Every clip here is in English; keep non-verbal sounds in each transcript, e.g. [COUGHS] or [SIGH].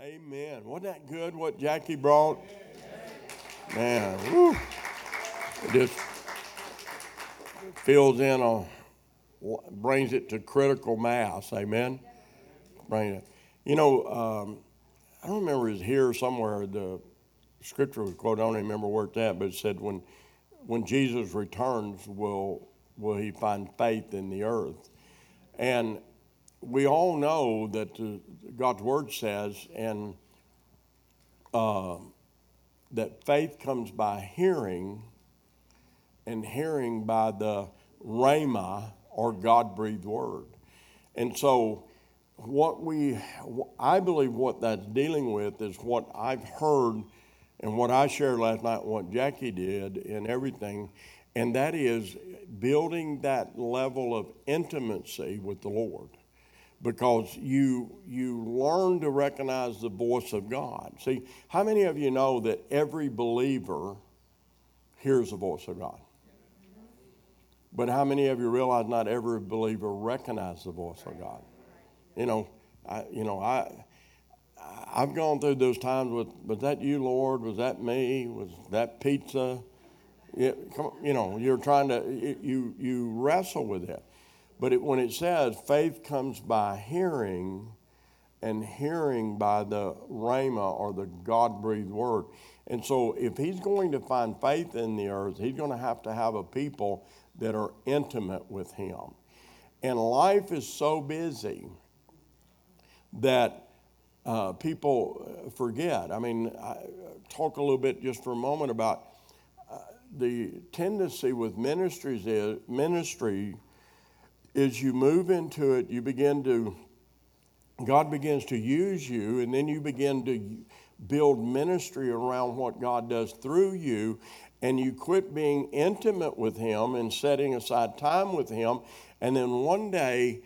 Amen. Wasn't that good what Jackie brought? Man, it just fills in a, brings it to critical mass. Amen. Bring it. You know, um, I don't remember it's here somewhere. The scripture was quoted. I don't remember where it's at, but it said when when Jesus returns, will will he find faith in the earth? And we all know that the, God's word says, and uh, that faith comes by hearing, and hearing by the rhema or God breathed word. And so, what we, I believe what that's dealing with is what I've heard and what I shared last night, what Jackie did, and everything, and that is building that level of intimacy with the Lord because you you learn to recognize the voice of God. See, how many of you know that every believer hears the voice of God? But how many of you realize not every believer recognizes the voice of God? You know, I you know, I I've gone through those times with was that you, Lord? Was that me? Was that pizza? Come, you know, you're trying to you you wrestle with it. But it, when it says faith comes by hearing, and hearing by the rhema or the God breathed word. And so, if he's going to find faith in the earth, he's going to have to have a people that are intimate with him. And life is so busy that uh, people forget. I mean, I talk a little bit just for a moment about uh, the tendency with ministries is ministry is you move into it, you begin to, God begins to use you, and then you begin to build ministry around what God does through you, and you quit being intimate with Him and setting aside time with Him, and then one day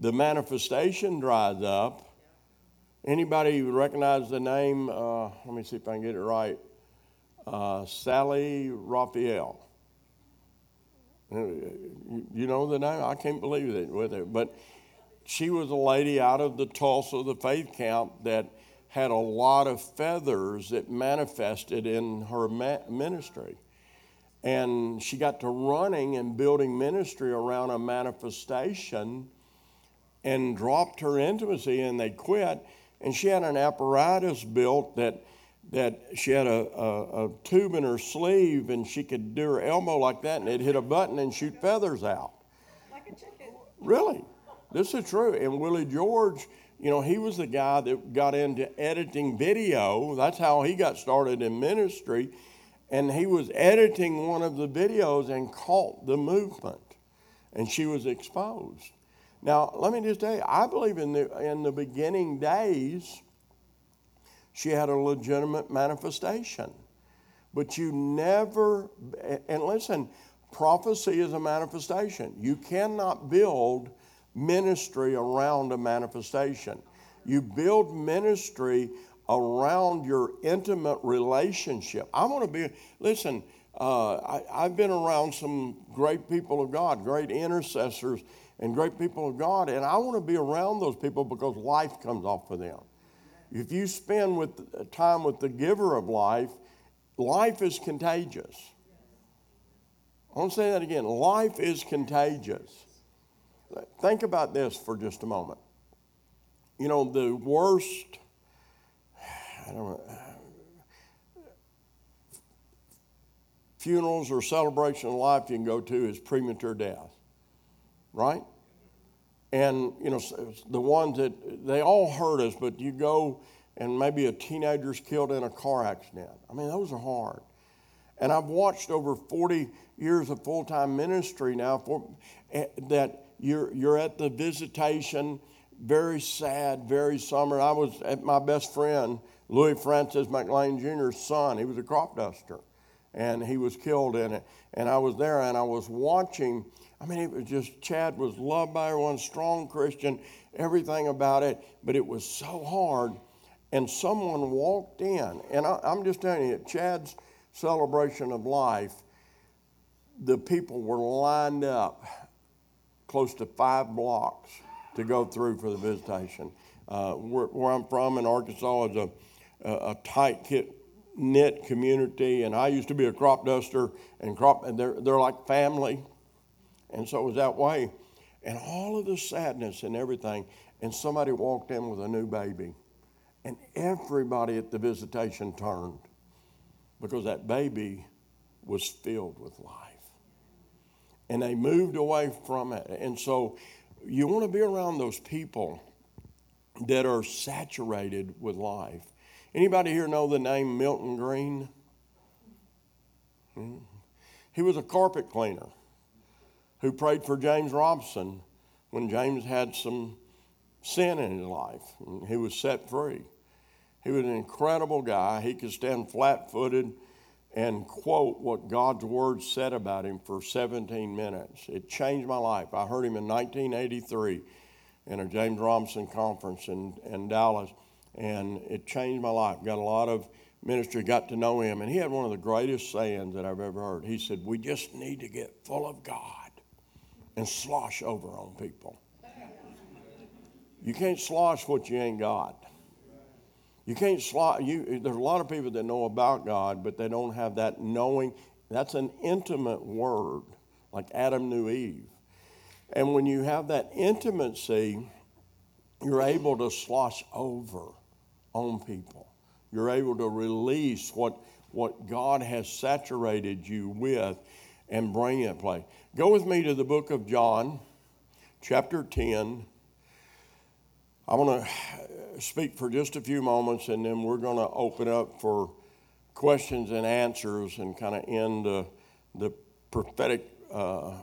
the manifestation dries up. Anybody recognize the name? Uh, let me see if I can get it right. Uh, Sally Raphael. You know the name? I can't believe it with her. But she was a lady out of the Tulsa, the faith camp, that had a lot of feathers that manifested in her ministry. And she got to running and building ministry around a manifestation and dropped her intimacy and they quit. And she had an apparatus built that that she had a, a, a, tube in her sleeve and she could do her elbow like that and it'd hit a button and shoot feathers out. Like a chicken. Really. This is true. And Willie George, you know, he was the guy that got into editing video. That's how he got started in ministry. And he was editing one of the videos and caught the movement. And she was exposed. Now, let me just tell you, I believe in the, in the beginning days, she had a legitimate manifestation. But you never, and listen, prophecy is a manifestation. You cannot build ministry around a manifestation. You build ministry around your intimate relationship. I want to be, listen, uh, I, have been around some great people of God, great intercessors, and great people of God, and I want to be around those people because life comes off of them. If you spend with, time with the giver of life, life is contagious. I want to say that again. Life is contagious. Think about this for just a moment. You know, the worst, I don't know, funerals or celebration of life you can go to is premature death, right? And, you know, the ones that they all hurt us, but you go and maybe a teenager's killed in a car accident. I mean, those are hard. And I've watched over 40 years of full time ministry now for, eh, that you're, you're at the visitation, very sad, very summer. I was at my best friend, Louis Francis McLean Jr.'s son. He was a crop duster, and he was killed in it. And I was there and I was watching I mean, it was just, Chad was loved by everyone, strong Christian, everything about it, but it was so hard. And someone walked in, and I, am just telling you, Chad's celebration of life, the people were lined up close to five blocks to go through for the visitation. Uh, where, where, I'm from in Arkansas is a, a, a tight knit community, and I used to be a crop duster, and crop, and they're, they're like family. And so it was that way. And all of the sadness and everything, and somebody walked in with a new baby. And everybody at the visitation turned because that baby was filled with life. And they moved away from it. And so you want to be around those people that are saturated with life. Anybody here know the name Milton Green? Hmm? He was a carpet cleaner who prayed for James Robison when James had some sin in his life. And he was set free. He was an incredible guy. He could stand flat footed and quote what God's word said about him for 17 minutes. It changed my life. I heard him in 1983 in a James Robison conference in, in Dallas, and it changed my life. Got a lot of ministry, got to know him, and he had one of the greatest sayings that I've ever heard. He said, We just need to get full of God and slosh over on people. You can't slosh what you ain't got. You can't slot. You, there's a lot of people that know about God, but they don't have that knowing. That's an intimate word, like Adam knew Eve. And when you have that intimacy, you're able to slosh over on people. You're able to release what, what God has saturated you with and bring it play. Go with me to the book of John, chapter 10. I want to speak for just a few moments, and then we're going to open up for questions and answers and kind of end the, the prophetic uh, uh,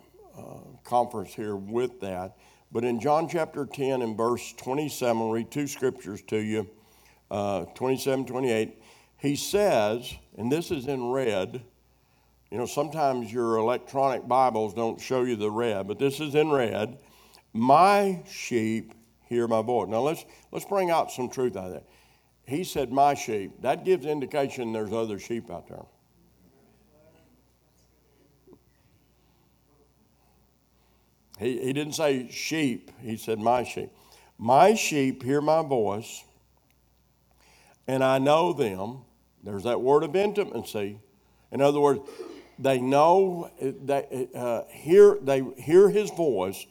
conference here with that. But in John chapter 10 and verse 27, I'll read two scriptures to you uh, 27, 28. He says, and this is in red. You know, sometimes your electronic Bibles don't show you the red, but this is in red. My sheep hear my voice. Now let's let's bring out some truth out of that. He said, My sheep. That gives indication there's other sheep out there. He, he didn't say sheep, he said, My sheep. My sheep hear my voice, and I know them. There's that word of intimacy. In other words, they know, they, uh, hear, they hear his voice,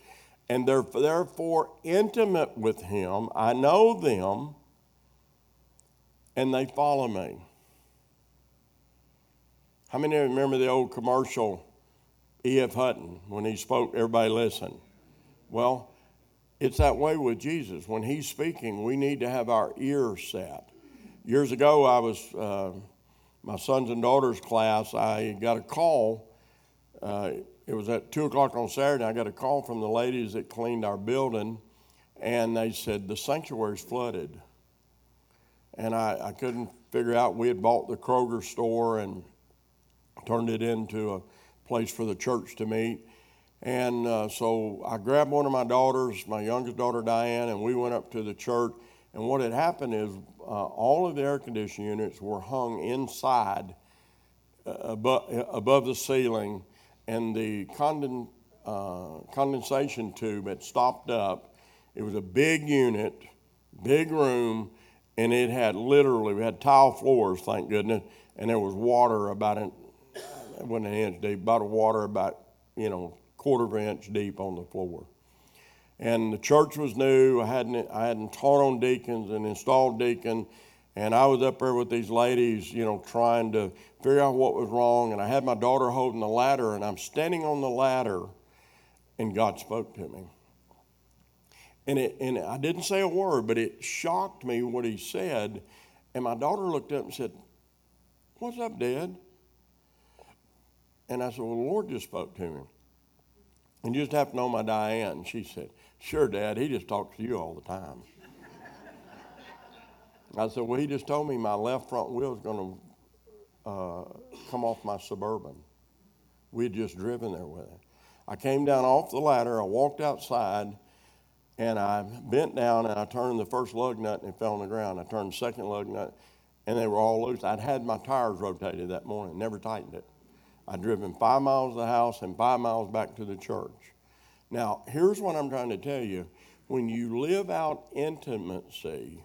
and they're therefore intimate with him. I know them, and they follow me. How many of you remember the old commercial, E.F. Hutton, when he spoke, everybody listened? Well, it's that way with Jesus. When he's speaking, we need to have our ears set. Years ago, I was, uh, my sons and daughters' class, I got a call. Uh, it was at 2 o'clock on Saturday. I got a call from the ladies that cleaned our building, and they said the sanctuary's flooded. And I, I couldn't figure out. We had bought the Kroger store and turned it into a place for the church to meet. And uh, so I grabbed one of my daughters, my youngest daughter Diane, and we went up to the church. And what had happened is uh, all of the air conditioning units were hung inside uh, above, above the ceiling and the conden, uh, condensation tube had stopped up. It was a big unit, big room, and it had literally, we had tile floors, thank goodness, and there was water about an, it wasn't an inch deep, about water about, you know, quarter of an inch deep on the floor. And the church was new. I hadn't, I hadn't taught on deacons and installed deacon. And I was up there with these ladies, you know, trying to figure out what was wrong. And I had my daughter holding the ladder, and I'm standing on the ladder, and God spoke to me. And, it, and I didn't say a word, but it shocked me what he said. And my daughter looked up and said, What's up, Dad? And I said, Well, the Lord just spoke to me. And you just have to know my Diane. She said, Sure, Dad, he just talks to you all the time. I said, Well, he just told me my left front wheel is going to uh, come off my Suburban. We had just driven there with it. I came down off the ladder, I walked outside, and I bent down and I turned the first lug nut and it fell on the ground. I turned the second lug nut and they were all loose. I'd had my tires rotated that morning, never tightened it. I'd driven five miles to the house and five miles back to the church. Now, here's what I'm trying to tell you when you live out intimacy,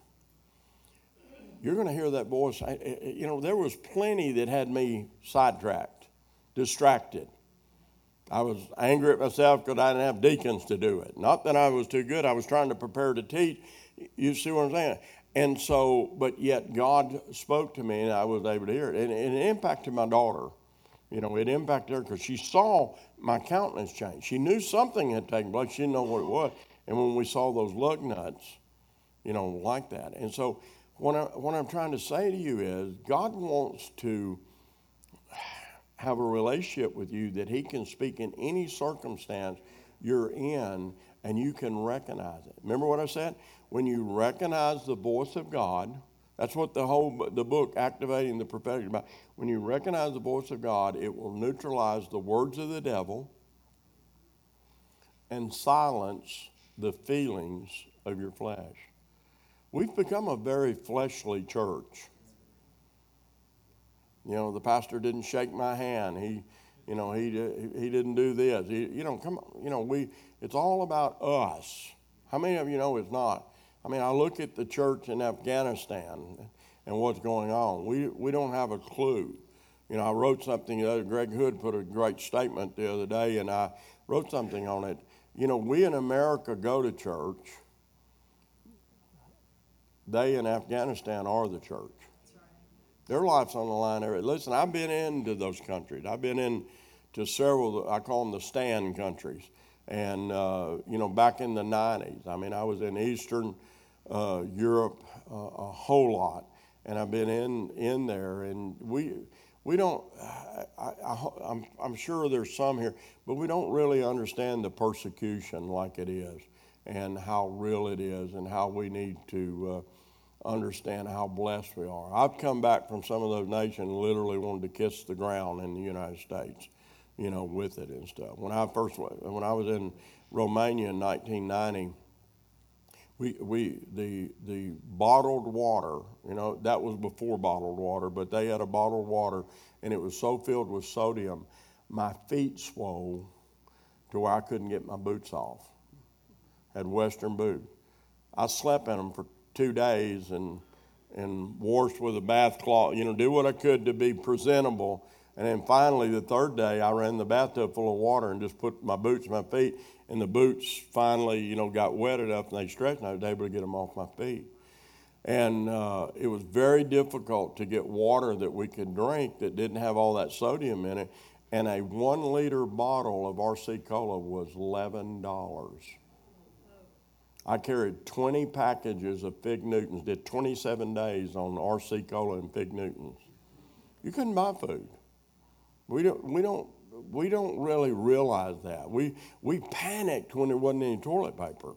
you're going to hear that voice. You know, there was plenty that had me sidetracked, distracted. I was angry at myself because I didn't have deacons to do it. Not that I was too good, I was trying to prepare to teach. You see what I'm saying? And so, but yet God spoke to me and I was able to hear it. And, it impacted my daughter. You know, it impacted her because she saw my countenance changed. She knew something had taken place. She didn't know what it was. And when we saw those lug nuts, you know, like that. And so, what, I, what I'm trying to say to you is God wants to have a relationship with you that He can speak in any circumstance you're in and you can recognize it. Remember what I said? When you recognize the voice of God, that's what the whole the book activating the prophetic is about. When you recognize the voice of God, it will neutralize the words of the devil and silence the feelings of your flesh. We've become a very fleshly church. You know, the pastor didn't shake my hand. He, you know, he, he didn't do this. He, you know, come. You know, we, it's all about us. How many of you know it's not? I mean, I look at the church in Afghanistan and what's going on. We, we don't have a clue. You know, I wrote something, the other, Greg Hood put a great statement the other day, and I wrote something on it. You know, we in America go to church. They in Afghanistan are the church. Their life's on the line. There. Listen, I've been into those countries. I've been into several. I call them the stand countries. And uh, you know, back in the '90s, I mean, I was in Eastern uh, Europe uh, a whole lot, and I've been in in there, and we we don't. I, I, I'm I'm sure there's some here, but we don't really understand the persecution like it is, and how real it is, and how we need to uh, understand how blessed we are. I've come back from some of those nations literally wanted to kiss the ground in the United States, you know, with it and stuff. When I first when I was in Romania in 1990, we we the the bottled water, you know, that was before bottled water, but they had a bottled water and it was so filled with sodium, my feet swole to where I couldn't get my boots off. Had Western boots. I slept in them for two days and and washed with a bath cloth, you know, do what I could to be presentable. And then finally, the third day, I ran the bathtub full of water and just put my boots my feet. And the boots finally, you know, got wet enough and they stretched, and I was able to get them off my feet. And uh, it was very difficult to get water that we could drink that didn't have all that sodium in it. And a one liter bottle of RC Cola was $11. I carried 20 packages of Fig Newtons, did 27 days on RC Cola and Fig Newtons. You couldn't buy food. We don't, we don't, we don't really realize that. We, we panicked when there wasn't any toilet paper.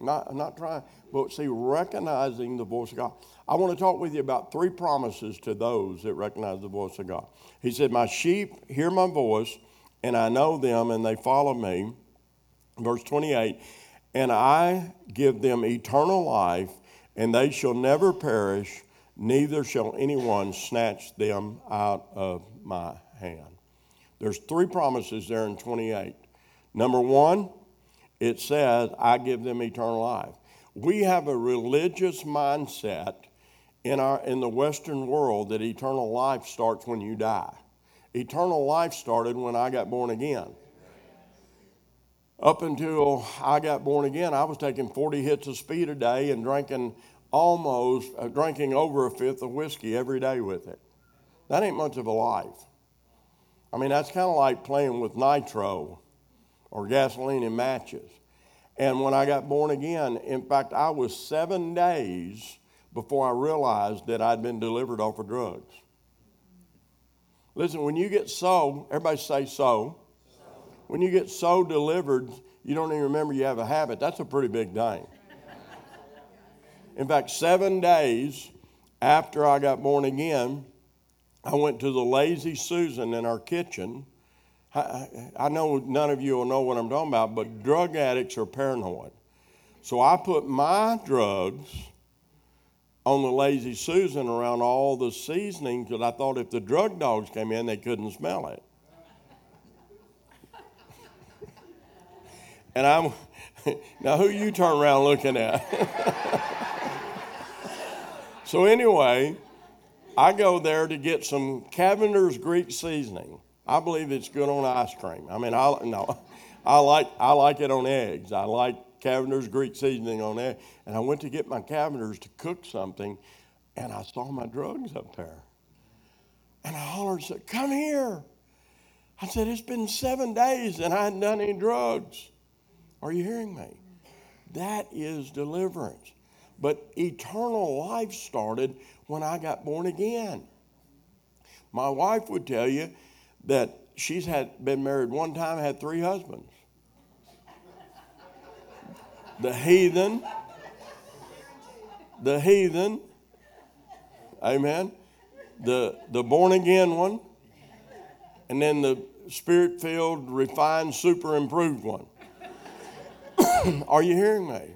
Not, not trying, but see, recognizing the voice of God. I want to talk with you about three promises to those that recognize the voice of God. He said, My sheep hear my voice, and I know them, and they follow me verse 28 and I give them eternal life, and they shall never perish, neither shall anyone snatch them out of my hand. There's three promises there in 28. Number one, it says, I give them eternal life. We have a religious mindset in, our, in the Western world that eternal life starts when you die. Eternal life started when I got born again. Up until I got born again, I was taking 40 hits of speed a day and drinking almost, uh, drinking over a fifth of whiskey every day with it. That ain't much of a life. I mean, that's kind of like playing with nitro or gasoline and matches. And when I got born again, in fact, I was seven days before I realized that I'd been delivered off of drugs. Listen, when you get so, everybody say so. When you get so delivered, you don't even remember you have a habit. That's a pretty big thing. In fact, seven days after I got born again, I went to the Lazy Susan in our kitchen. I, know none of you will know what I'm talking about, but drug addicts are paranoid. So I put my drugs on the Lazy Susan around all the seasoning because I thought if the drug dogs came in, they couldn't smell it. And I'm, [LAUGHS] now who you turn around looking at? [LAUGHS] so anyway, I go there to get some Cavender's Greek seasoning. I believe it's good on ice cream. I mean, I no, I like I like it on eggs. I like Cavender's Greek seasoning on egg. And I went to get my Cavender's to cook something, and I saw my drugs up there. And I hollered and said, "Come here!" I said, "It's been seven days, and I hadn't done any drugs." Are you hearing me? That is deliverance. But eternal life started when I got born again. My wife would tell you that she's had been married one time, had three husbands. The heathen, the heathen, amen. The the born again one, and then the spirit filled, refined, super improved one. [COUGHS] Are you hearing me?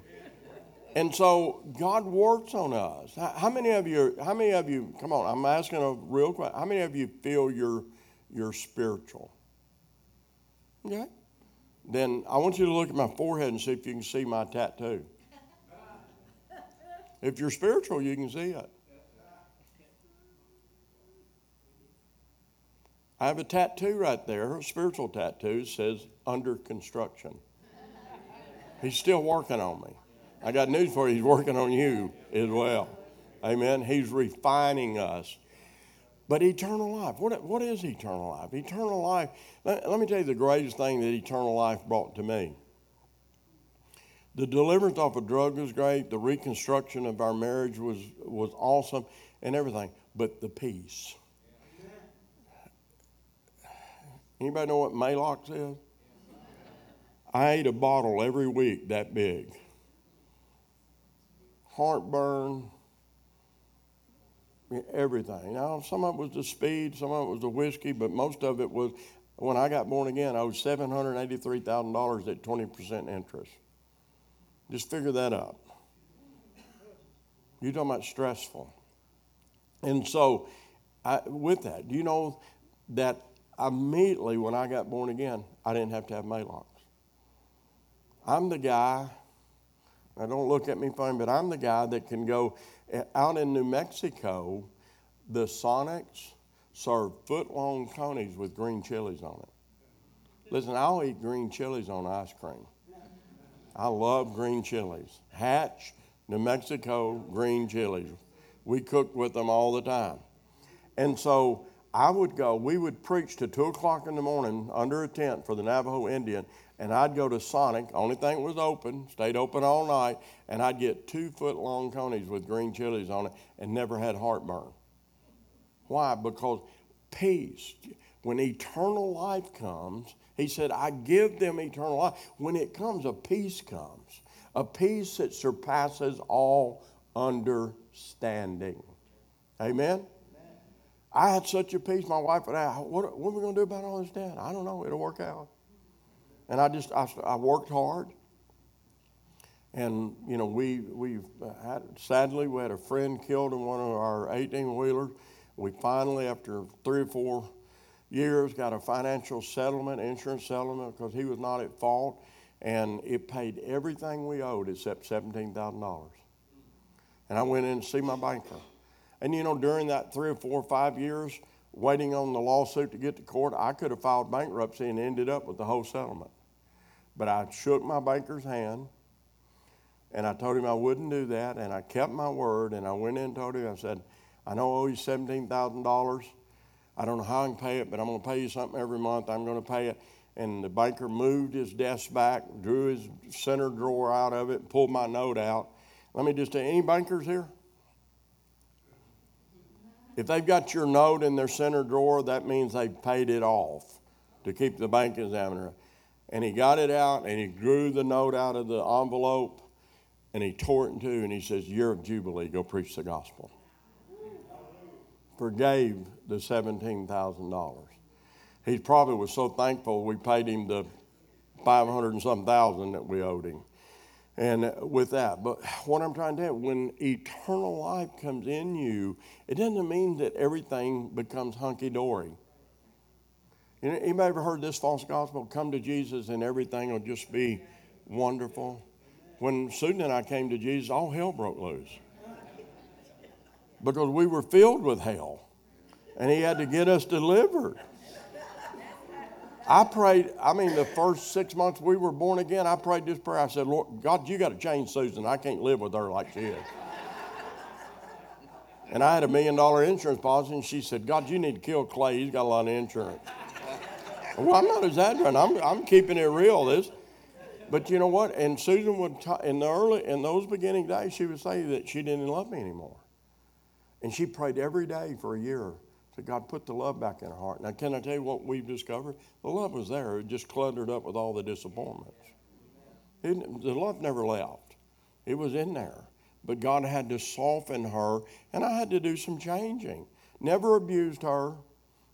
And so God works on us. How many of you? How many of you? Come on, I'm asking a real question. How many of you feel you're spiritual? Okay. Then I want you to look at my forehead and see if you can see my tattoo. If you're spiritual, you can see it. I have a tattoo right there, a spiritual tattoo, says under construction. He's still working on me. I got news for you. He's working on you as well. Amen. He's refining us. But eternal life, what, what is eternal life? Eternal life, let, let me tell you the greatest thing that eternal life brought to me. The deliverance off a drug was great. The reconstruction of our marriage was, was awesome and everything. But the peace. Anybody know what Maalox is? I ate a bottle every week that big. Heartburn, everything. Now, some of it was the speed, some of it was the whiskey, but most of it was when I got born again, I owed $783,000 at 20% interest. Just figure that out. You're talking about stressful. And so, I, with that, do you know that immediately when I got born again, I didn't have to have Maalox. I'm the guy, now don't look at me funny, but I'm the guy that can go eh, out in New Mexico, the Sonics serve foot long conies with green chilies on it. Listen, I'll eat green chilies on ice cream. I love green chilies. Hatch, New Mexico, green chilies. We cook with them all the time. And so I would go, we would preach to 2 o'clock in the morning under a tent for the Navajo Indian, and I'd go to Sonic, only thing was open, stayed open all night, and I'd get two foot long conies with green chilies on it and never had heartburn. Why? Because peace. When eternal life comes, he said, I give them eternal life. When it comes, a peace comes, a peace that surpasses all understanding. Amen? I had such a peace. My wife and I, what, what are we going to do about all this debt? I don't know. It'll work out. And I just, I, I worked hard. And, you know, we, we uh, had, sadly, we had a friend killed in one of our 18 wheelers. We finally, after three or four years, got a financial settlement, insurance settlement, because he was not at fault. And it paid everything we owed except $17,000. And I went in to see my banker. And you know, during that three or four or five years waiting on the lawsuit to get to court, I could have filed bankruptcy and ended up with the whole settlement. But I shook my banker's hand and I told him I wouldn't do that. And I kept my word and I went in and told him, I said, I know I owe you $17,000. I don't know how I can pay it, but I'm going to pay you something every month. I'm going to pay it. And the banker moved his desk back, drew his center drawer out of it, pulled my note out. Let me just tell you, any bankers here? If they've got your note in their center drawer, that means they've paid it off to keep the bank examiner. And he got it out and he drew the note out of the envelope and he tore it in two and he says, You're of Jubilee, go preach the gospel. Forgave the $17,000. He probably was so thankful we paid him the 500 and some thousand that we owed him and with that. But what I'm trying to tell you, when eternal life comes in you, it doesn't mean that everything becomes hunky dory. Anybody ever heard this false gospel? Come to Jesus and everything will just be wonderful? When Susan and I came to Jesus, all hell broke loose because we were filled with hell and He had to get us delivered. I prayed, I mean, the first six months we were born again, I prayed this prayer. I said, Lord, God, you got to change Susan. I can't live with her like she is. And I had a million dollar insurance policy, and she said, God, you need to kill Clay. He's got a lot of insurance. Well, I'm not exaggerating. I'm, I'm keeping it real. This, but you know what? And Susan would, t- in the early, in those beginning days, she would say that she didn't love me anymore. And she prayed every day for a year. Said, God, put the love back in her heart. Now, can I tell you what we've discovered? The love was there. It just cluttered up with all the disappointments. It, the love never left. It was in there but God had to soften her, and I had to do some changing. Never abused her.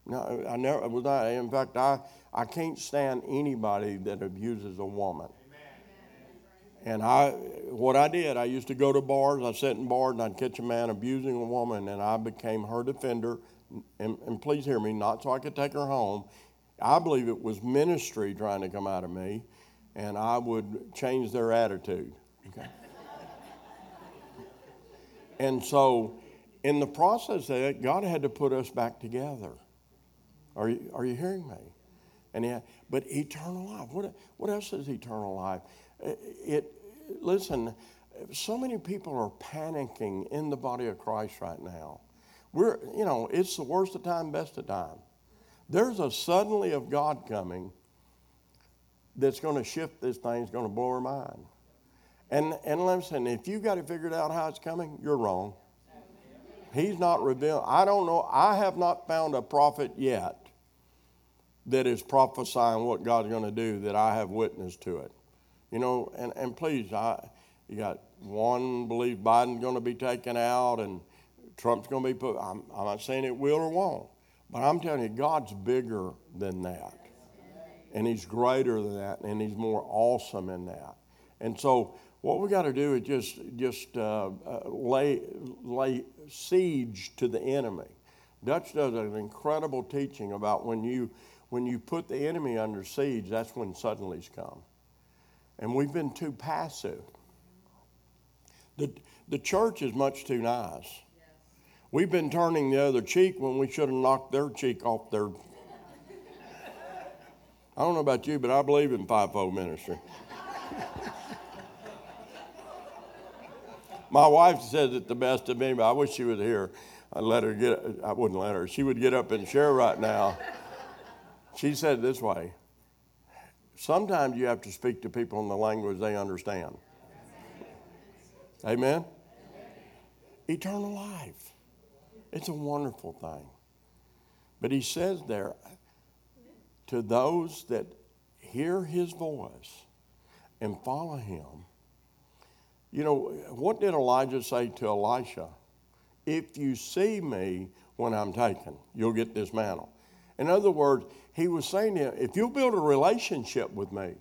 No, I never was not. In fact, I, I can't stand anybody that abuses a woman. And I, what I did, I used to go to bars. I sat in bars and I'd catch a man abusing a woman, and I became her defender. And, and please hear me, not so I could take her home. I believe it was ministry trying to come out of me, and I would change their attitude. Okay. And so, in the process of that, God had to put us back together. Are you, are you hearing me? And yeah, but eternal life. What, what else is eternal life? It, it listen. So many people are panicking in the body of Christ right now. We're, you know, it's the worst of time, best of time. There's a suddenly of God coming that's going to shift this thing, it's going to blow our mind. And, and listen, if you got it figured out how it's coming, you're wrong. He's not revealed. I don't know. I have not found a prophet yet that is prophesying what God's going to do that I have witnessed to it. You know, and, and please, I, you got one believe Biden's going to be taken out and Trump's going to be put. I'm, I'm not saying it will or won't, but I'm telling you, God's bigger than that. And He's greater than that, and He's more awesome in that. And so what we got to do is just just uh, uh, lay lay siege to the enemy. Dutch does an incredible teaching about when you when you put the enemy under siege, that's when suddenlies come. And we've been too passive. The, the church is much too nice. We've been turning the other cheek when we should have knocked their cheek off their. I don't know about you, but I believe in fivefold ministry. [LAUGHS] My wife says it the best of me, but I wish she was here. I'd let her get, I wouldn't let her. She would get up and share right now. She said this way Sometimes you have to speak to people in the language they understand. Amen? Eternal life. It's a wonderful thing. But he says there, to those that hear his voice and follow him, you know, what did Elijah say to Elisha? If you see me when I'm taken, you'll get this mantle. In other words, he was saying to him, if you'll build a relationship with me,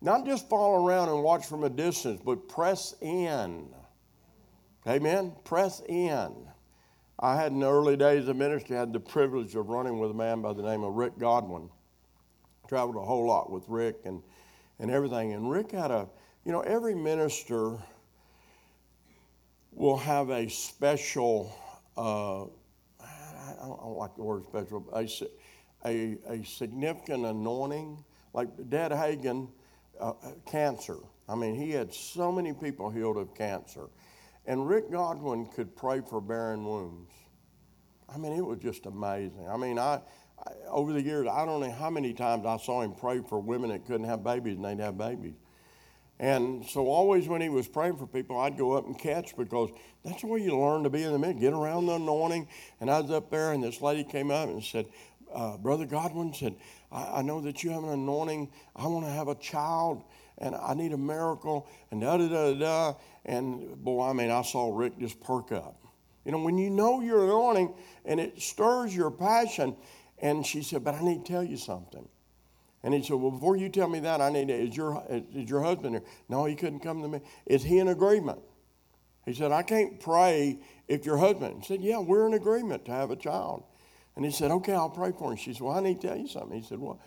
not just follow around and watch from a distance, but press in. Amen? Press in. I had in the early days of ministry, I had the privilege of running with a man by the name of Rick Godwin. Traveled a whole lot with Rick and, and everything. And Rick had a, you know, every minister will have a special, uh, I don't like the word special, a, a, significant anointing. Like Dad Hagin, uh, uh, cancer. I mean, he had so many people healed of cancer. And Rick Godwin could pray for barren wombs. I mean, it was just amazing. I mean, I, I, over the years, I don't know how many times I saw him pray for women that couldn't have babies and they'd have babies. And so always when he was praying for people, I'd go up and catch because that's where you learn to be in the middle, get around the anointing. And I was up there, and this lady came up and said, uh, Brother Godwin said, I, I, know that you have an anointing. I want to have a child, and I need a miracle, and da da da da. And boy, I mean, I saw Rick just perk up. You know, when you know your anointing and it stirs your passion. And she said, But I need to tell you something. And he said, Well, before you tell me that, I need to, is your, is your husband here? No, he couldn't come to me. Is he in agreement? He said, I can't pray if your husband. He said, Yeah, we're in agreement to have a child. And he said, Okay, I'll pray for him. She said, Well, I need to tell you something. He said, What?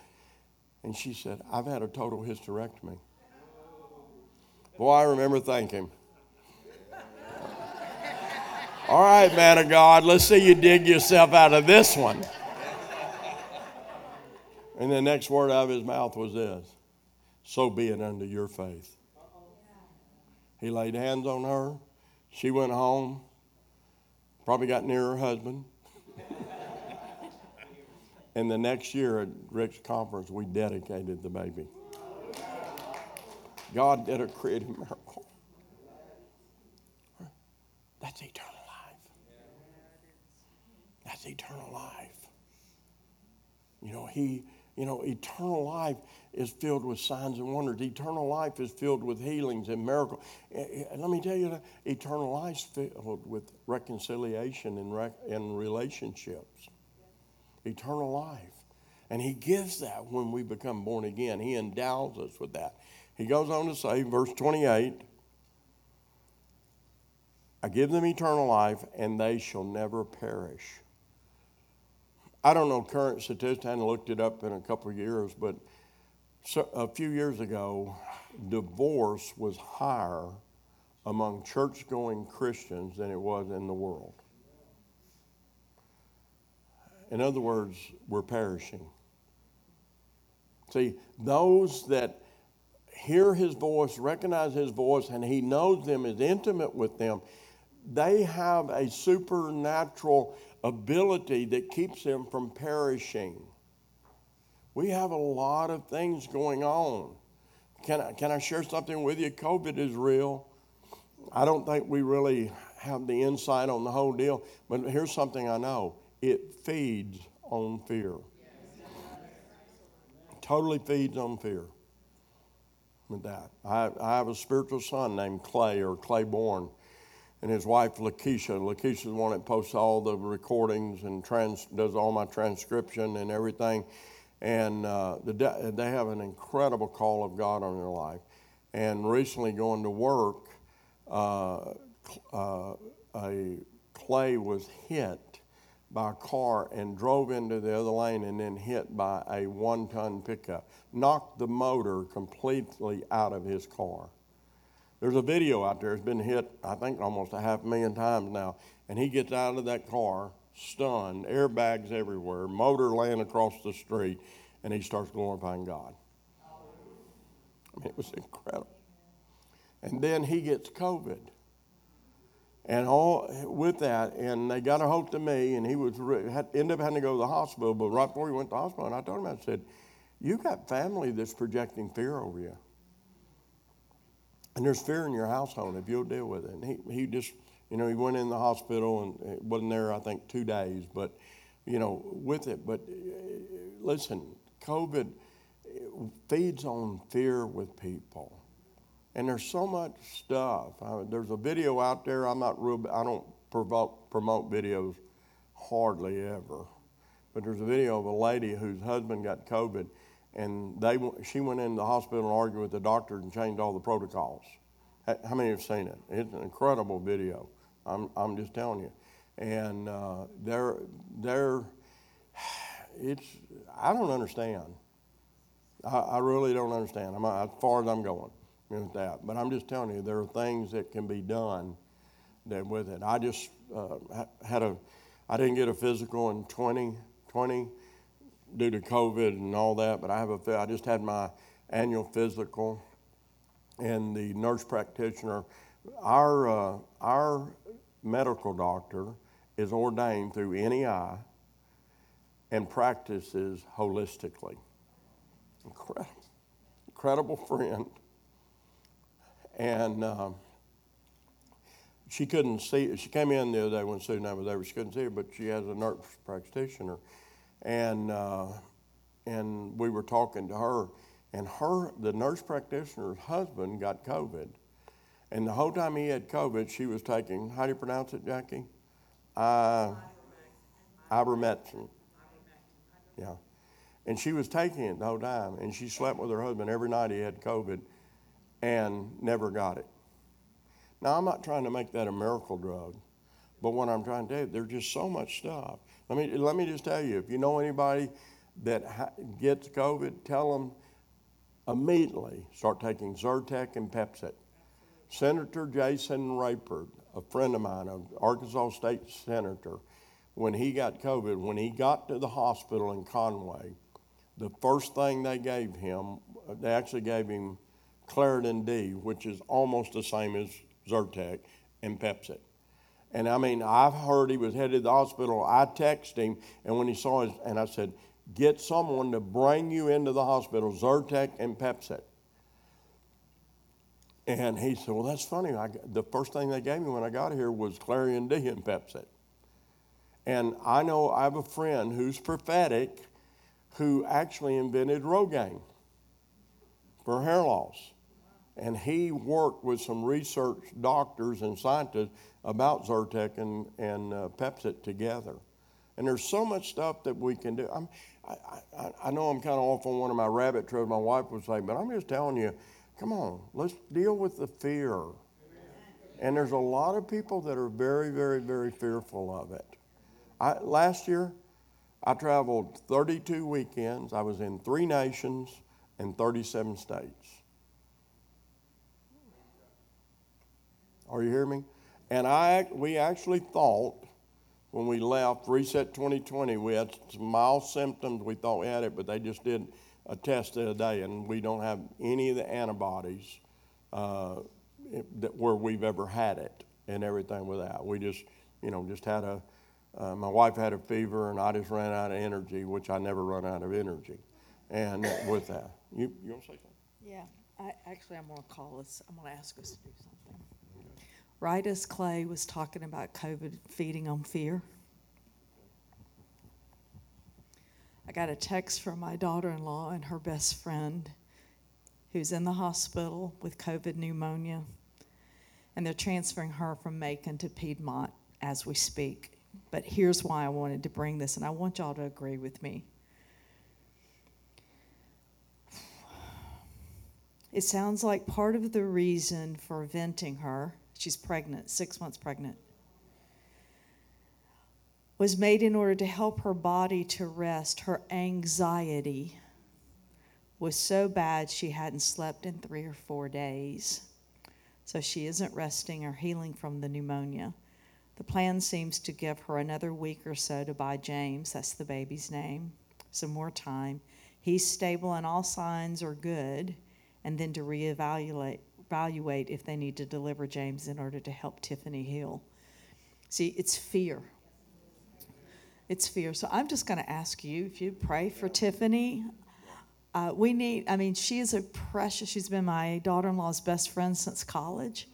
And she said, I've had a total hysterectomy. Boy, I remember thinking. All right, man of God, let's see you dig yourself out of this one. And the next word out of his mouth was this So be it unto your faith. He laid hands on her. She went home, probably got near her husband. And the next year at Rick's conference, we dedicated the baby. God did a creative miracle. That's eternal life. That's eternal life. You know, he, you know, eternal life is filled with signs and wonders. Eternal life is filled with healings and miracles. Eh, eh, and let me tell you, eternal life is filled with reconciliation and, and relationships. Eternal life. And he gives that when we become born again. He endows us with that. He goes on to say, verse 28 I give them eternal life, and they shall never perish. I don't know current statistics, I looked it up in a couple of years, but a few years ago, divorce was higher among church going Christians than it was in the world. In other words, we're perishing. See, those that hear his voice, recognize his voice, and he knows them, is intimate with them, they have a supernatural ability that keeps them from perishing. We have a lot of things going on. Can I, can I share something with you? COVID is real. I don't think we really have the insight on the whole deal, but here's something I know it feeds on fear. Totally feeds on fear with that. I, I have a spiritual son named Clay or Claiborne, and his wife Lakeisha. Lakeisha's the one that posts all the recordings and trans, does all my transcription and everything. And uh, the, they have an incredible call of God on their life. And recently, going to work, uh, uh, a Clay was hit by a car and drove into the other lane and then hit by a one ton pickup, knocked the motor completely out of his car. There's a video out there, it's been hit, I think, almost a half million times now. And he gets out of that car, stunned, airbags everywhere, motor laying across the street, and he starts glorifying God. I mean, it was incredible. And then he gets COVID and all with that, and they got a hold of me, and he was had, ended up having to go to the hospital. But right before he went to the hospital, and I told him, I said, "You got family that's projecting fear over you, and there's fear in your household if you'll deal with it." And he he just, you know, he went in the hospital and wasn't there, I think, two days, but you know, with it. But uh, listen, COVID feeds on fear with people. And there's so much stuff. There's a video out there. I'm not real. I don't promote, promote videos hardly ever. But there's a video of a lady whose husband got COVID, and they she went into the hospital and argued with the doctor and changed all the protocols. How many have seen it? It's an incredible video. I'm I'm just telling you. And uh, they're they're [SIGHS] it's I don't understand. I, I really don't understand. I'm as far as I'm going with that. But I'm just telling you, there are things that can be done that with it. I just uh, had a, I didn't get a physical in 2020 due to COVID and all that, but I have a, I just had my annual physical, and the nurse practitioner, our uh, our medical doctor is ordained through NEI and practices holistically. Incredible, incredible friend and um, she couldn't see. She came in the other day when Sue and I was there. She couldn't see her, but she has a nurse practitioner, and uh, and we were talking to her, and her the nurse practitioner's husband got COVID, and the whole time he had COVID, she was taking. How do you pronounce it, Jackie? Uh, ivermectin. Yeah, and she was taking it the whole time, and she slept with her husband every night. He had COVID and never got it. Now, I'm not trying to make that a miracle drug, but what I'm trying to do, there's just so much stuff. Let me, let me just tell you if you know anybody that ha- gets COVID, tell them immediately start taking Zyrtec and Pepcid. Senator Jason Rapert, a friend of mine, an Arkansas State Senator, when he got COVID, when he got to the hospital in Conway, the first thing they gave him, they actually gave him Claritin D, which is almost the same as Zyrtec and Pepcid. And I mean, I've heard he was headed to the hospital. I texted him, and when he saw his, and I said, get someone to bring you into the hospital, Zyrtec and Pepcid. And he said, well, that's funny. I, the first thing they gave me when I got here was Claritin D and Pepcid. And I know I have a friend who's prophetic who actually invented Rogaine for hair loss. And he worked with some research doctors and scientists about Zyrtec and, and uh, Pepcid together. And there's so much stuff that we can do. I'm, I, I, I know I'm kind of off on one of my rabbit trails, my wife would say, but I'm just telling you, come on, let's deal with the fear. And there's a lot of people that are very, very, very fearful of it. I, last year, I traveled 32 weekends. I was in three nations and 37 states. Are you hearing me? And I, we actually thought when we left Reset 2020, we had some mild symptoms. We thought we had it, but they just did a test the other day, and we don't have any of the antibodies uh, that, where we've ever had it and everything with that. We just, you know, just had a, uh, my wife had a fever, and I just ran out of energy, which I never run out of energy. And with that, you, you want to say something? Yeah, I, actually, I'm going to call us, I'm going to ask us to do something. Right as Clay was talking about COVID feeding on fear, I got a text from my daughter in law and her best friend who's in the hospital with COVID pneumonia. And they're transferring her from Macon to Piedmont as we speak. But here's why I wanted to bring this, and I want y'all to agree with me. It sounds like part of the reason for venting her, she's pregnant, six months pregnant, was made in order to help her body to rest. Her anxiety was so bad she hadn't slept in three or four days. So she isn't resting or healing from the pneumonia. The plan seems to give her another week or so to buy James, that's the baby's name, some more time. He's stable and all signs are good, and then to reevaluate evaluate if they need to deliver James in order to help Tiffany heal. See, it's fear. It's fear. So I'm just going to ask you if you pray for Tiffany. Uh, we need, I mean, she is a precious, she's been my daughter in law's best friend since college.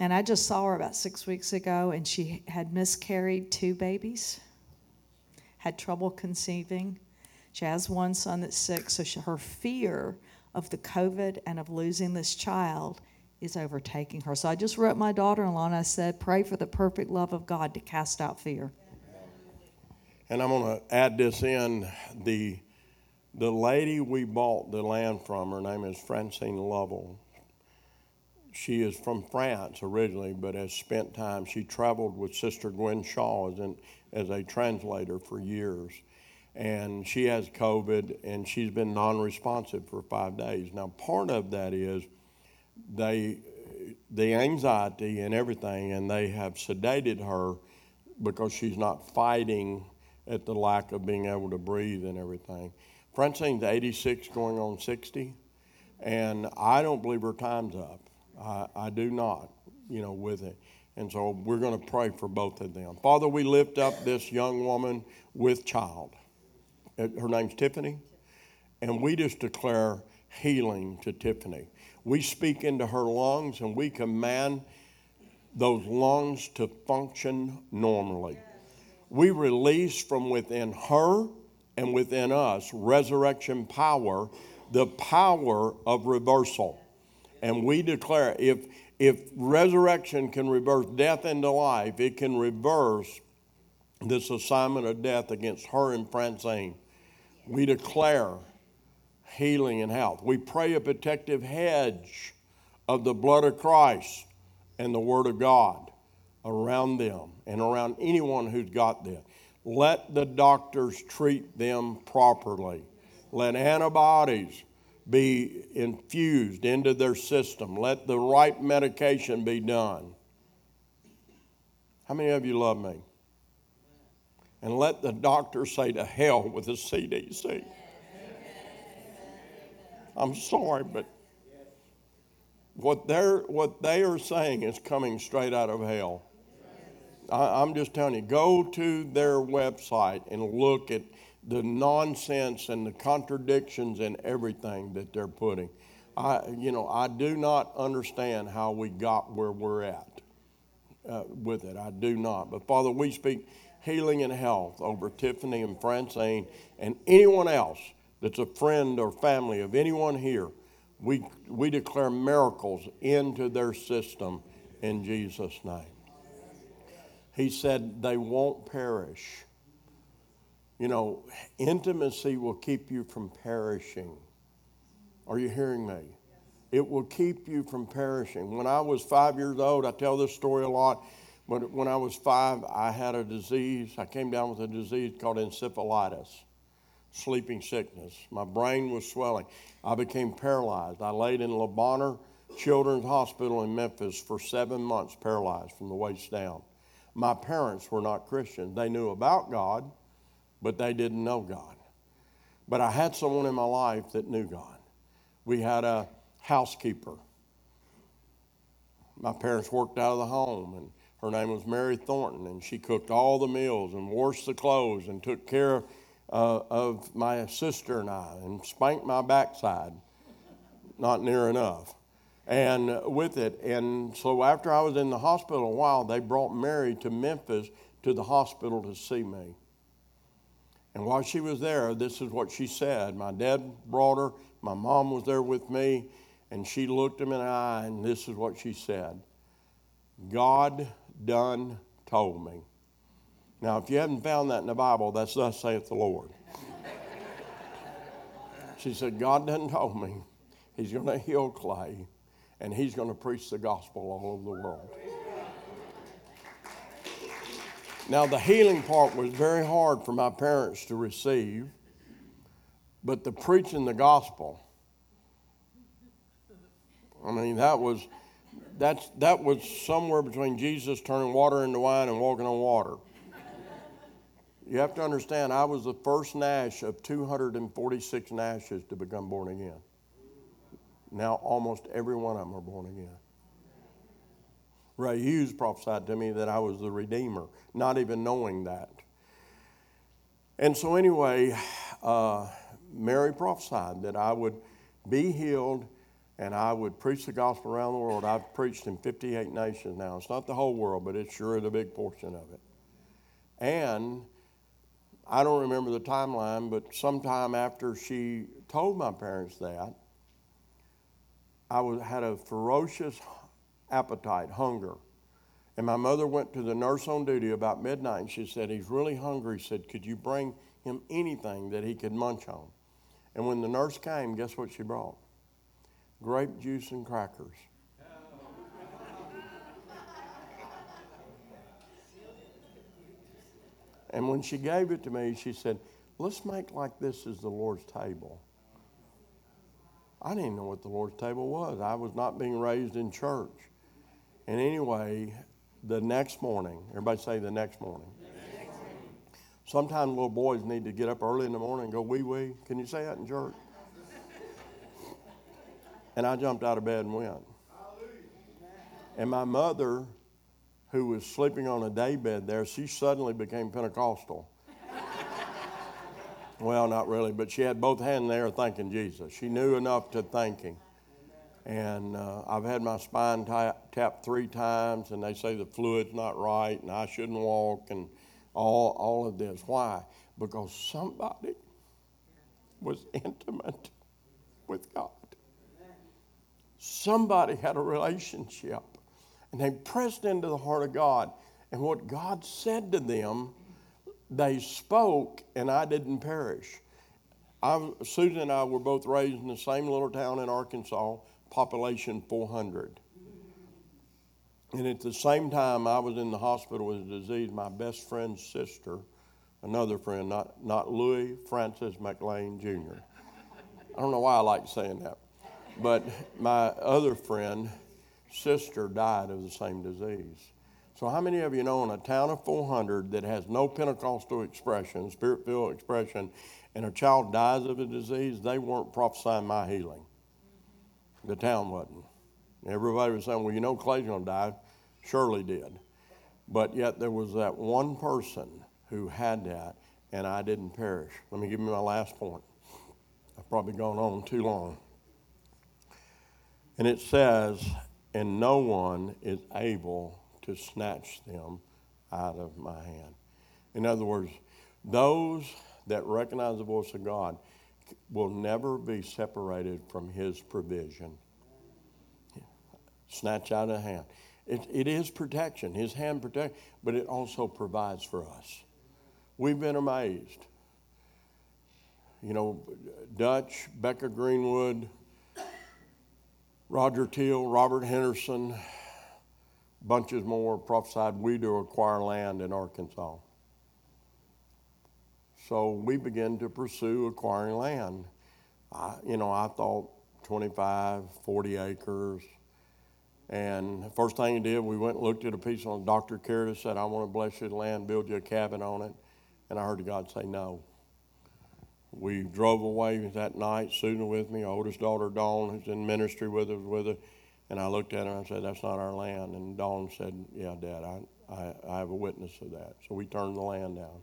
And I just saw her about six weeks ago, and she had miscarried two babies, had trouble conceiving. She has one son that's sick, so she, her fear of the COVID and of losing this child is overtaking her. So I just wrote my daughter in law and I said, Pray for the perfect love of God to cast out fear. And I'm going to add this in. The, the lady we bought the land from, her name is Francine Lovell she is from France originally, but has spent time. She traveled with Sister Gwen Shaw as, in, as a translator for years. And she has COVID and she's been non responsive for five days. Now, part of that is they, the anxiety and everything, and they have sedated her because she's not fighting at the lack of being able to breathe and everything. Francine's 86 going on 60, and I don't believe her time's up. I, I do not, you know, with it. And so we're going to pray for both of them. Father, we lift up this young woman with child. Her name's Tiffany. And we just declare healing to Tiffany. We speak into her lungs and we command those lungs to function normally. We release from within her and within us resurrection power, the power of reversal. And we declare if, if resurrection can reverse death into life, it can reverse this assignment of death against her and Francine. We declare healing and health. We pray a protective hedge of the blood of Christ and the Word of God around them and around anyone who's got this. Let the doctors treat them properly. Let antibodies be infused into their system. Let the right medication be done. How many of you love me? And let the doctor say to hell with the CDC. I'm sorry, but what, they're, what they are saying is coming straight out of hell. I, I'm just telling you, go to their website and look at the nonsense and the contradictions and everything that they're putting. I, you know, I do not understand how we got where we're at uh, with it. I do not. But Father, we speak healing and health over Tiffany and Francine and anyone else that's a friend or family of anyone here. We, we declare miracles into their system in Jesus' name. He said they won't perish. You know, intimacy will keep you from perishing. Are you hearing me? It will keep you from perishing. When I was five years old, I tell this story a lot, but when I was five, I had a disease. I came down with a disease called encephalitis, sleeping sickness. My brain was swelling. I became paralyzed. I laid in Le Bonheur Children's Hospital in Memphis for seven months, paralyzed from the waist down. My parents were not Christians. They knew about God but they didn't know God. But I had someone in my life that knew God. We had a housekeeper. My parents worked out of the home, and her name was Mary Thornton, and she cooked all the meals and washed the clothes and took care uh, of my sister and I and spanked my backside. Not near enough. And with it, and so after I was in the hospital a while, they brought Mary to Memphis to the hospital to see me. And while she was there, this is what she said. My dad brought her, my mom was there with me, and she looked him in the eye, and this is what she said God done told me. Now, if you haven't found that in the Bible, that's thus saith the Lord. she said, God done told me he's going to heal Clay, and he's going to preach the gospel all over the world. Now, the healing part was very hard for my parents to receive, but the preaching the gospel, I mean, that was, that's, that was somewhere between Jesus turning water into wine and walking on water. You have to understand, I was the first Nash of 246 Nashes to become born again. Now, almost every one of them are born again. Ray Hughes prophesied to me that I was the Redeemer, not even knowing that. And so, anyway, uh, Mary prophesied that I would be healed and I would preach the gospel around the world. I've preached in 58 nations now. It's not the whole world, but it's sure the big portion of it. And I don't remember the timeline, but sometime after she told my parents that, I was, had a ferocious appetite, hunger. And my mother went to the nurse on duty about midnight and she said, He's really hungry. She said, Could you bring him anything that he could munch on? And when the nurse came, guess what she brought? Grape juice and crackers. And when she gave it to me, she said, Let's make like this is the Lord's table. I didn't know what the Lord's table was. I was not being raised in church. And anyway, the next morning, everybody say the next morning. Sometimes little boys need to get up early in the morning and go wee wee. Can you say that in church? And I jumped out of bed and went. And my mother, who was sleeping on a daybed there, she suddenly became Pentecostal. [LAUGHS] well, not really, but she had both hands there thanking Jesus. She knew enough to thank him and uh, I've had my spine tapped three times, and they say the fluid's not right, and I shouldn't walk, and all all of this. Why? Because somebody was [LAUGHS] intimate with God. Somebody had a relationship, and they pressed into the heart of God, and what God said to them, they spoke, and I didn't perish. I, Susan and I were both raised in the same little town in Arkansas population 400. And at the same time, I was in the hospital with a disease. My best friend's sister, another friend, not, not Louis Francis McLean Jr., I don't know why I like saying that. But my other friend, sister, died of the same disease. So, how many of you know in a town of 400 that has no Pentecostal expression, spirit filled expression, and a child dies of a disease, they weren't prophesying my healing? The town wasn't. Everybody was saying, well, you know, Clay's going to die. Shirley did. But yet there was that one person who had that, and I didn't perish. Let me give you my last point. I've probably gone on too long. And it says, and no one is able to snatch them out of my hand. In other words, those that recognize the voice of God will never be separated from His provision. Snatch out of hand. It, it is protection, His hand protect, but it also provides for us. We've been amazed. You know, Dutch, Becca Greenwood, Roger Teal, Robert Henderson, bunches more prophesied we to acquire land in Arkansas. So we began to pursue acquiring land. I, you know, I thought 25, 40 acres. And first thing he did, we went and looked at a piece on Dr. Curtis said, I want to bless you the land, build you a cabin on it. And I heard God say no. We drove away that night, Susan with me, oldest daughter Dawn, who's in ministry with us, with her. And I looked at her and I said, That's not our land. And Dawn said, Yeah, Dad, I, I, I have a witness of that. So we turned the land down.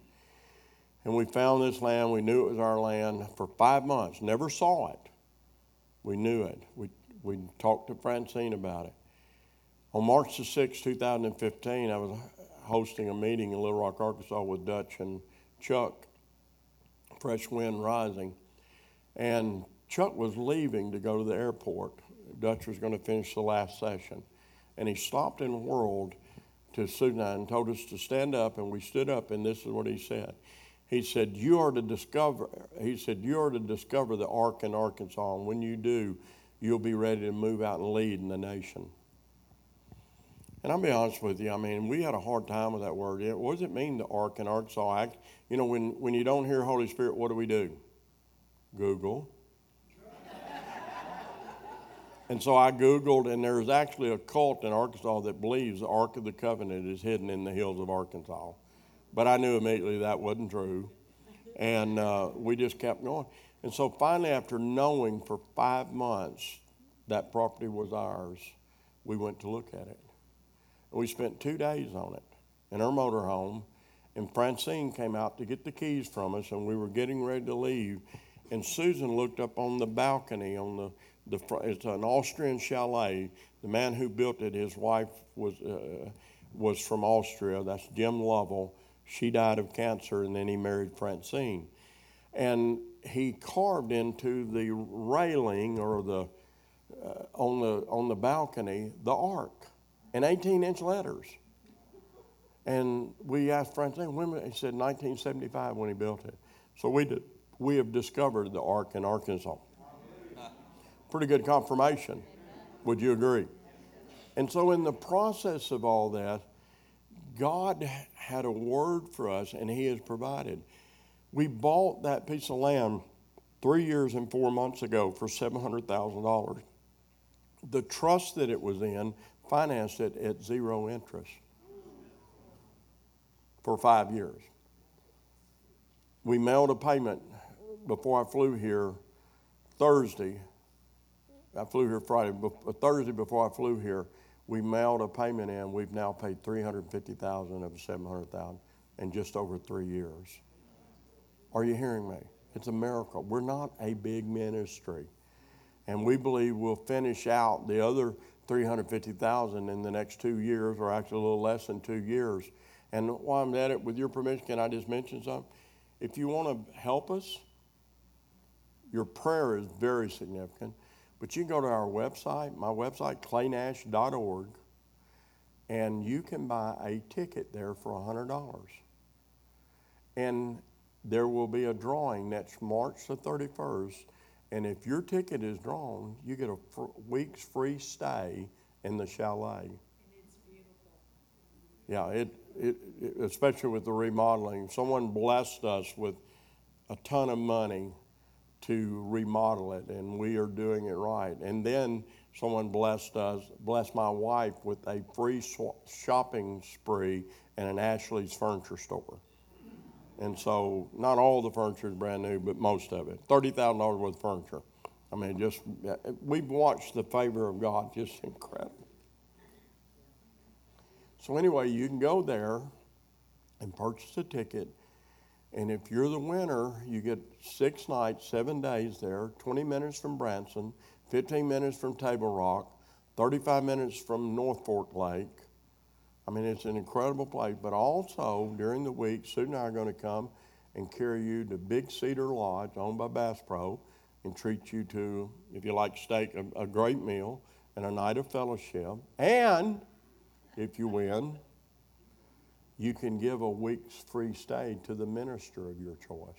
And we found this land. We knew it was our land for five months. Never saw it. We knew it. We, we talked to Francine about it. On March the 6th, 2015, I was hosting a meeting in Little Rock, Arkansas with Dutch and Chuck, Fresh Wind Rising. And Chuck was leaving to go to the airport. Dutch was going to finish the last session. And he stopped and whirled to Susan and told us to stand up, and we stood up, and this is what he said. He said, You are to discover, he said, You are to discover the ark in Arkansas, and when you do, you'll be ready to move out and lead in the nation. And I'll be honest with you, I mean, we had a hard time with that word. What does it mean, the ark in Arkansas? Act? You know, when, when you don't hear Holy Spirit, what do we do? Google. and so I Googled, and there's actually a cult in Arkansas that believes the Ark of the Covenant is hidden in the hills of Arkansas. But I knew immediately that wasn't true. And uh, we just kept going. And so finally, after knowing for five months that property was ours, we went to look at it. We spent two days on it in our motorhome. And Francine came out to get the keys from us, and we were getting ready to leave. And Susan looked up on the balcony on the, the it's an Austrian chalet. The man who built it, his wife was uh, was from Austria. That's Jim Lovell she died of cancer, and then he married Francine. And he carved into the railing or the uh, on the on the balcony the ark in 18 inch letters. And we asked Francine when he said 1975 when he built it. So we did, we have discovered the ark in Arkansas. Pretty good confirmation. Would you agree? And so in the process of all that, God had a word for us and He has provided. We bought that piece of land three years and four months ago for $700,000. The trust that it was in financed it at zero interest for five years. We mailed a payment before I flew here Thursday. I flew here Friday, uh, Thursday before I flew here we mailed a payment in. We've now paid 350000 of 700000 in just over three years. Are you hearing me? It's a miracle. We're not a big ministry. And we believe we'll finish out the other 350,000 in the next two years, or actually a little less than two years. And while I'm at it, with your permission, can I just mention something? If you want to help us, your prayer is very significant. But you can go to our website, my website, claynash.org, and you can buy a ticket there for $100. And there will be a drawing next March the 31st. And if your ticket is drawn, you get a fr- week's free stay in the chalet. And it's beautiful. Yeah, it, it, it, especially with the remodeling. Someone blessed us with a ton of money to remodel it, and we are doing it right. And then someone blessed us, blessed my wife with a free sw- shopping spree in an Ashley's furniture store. And so, not all the furniture is brand new, but most of it. $30,000 worth of furniture. I mean, just, we've watched the favor of God, just incredible. So, anyway, you can go there and purchase a ticket. And if you're the winner, you get six nights, seven days there, 20 minutes from Branson, 15 minutes from Table Rock, 35 minutes from Norfork Lake. I mean, it's an incredible place. But also, during the week, Sue and I are going to come and carry you to Big Cedar Lodge, owned by Bass Pro, and treat you to, if you like steak, a, a great meal and a night of fellowship. And if you win, you can give a week's free stay to the minister of your choice.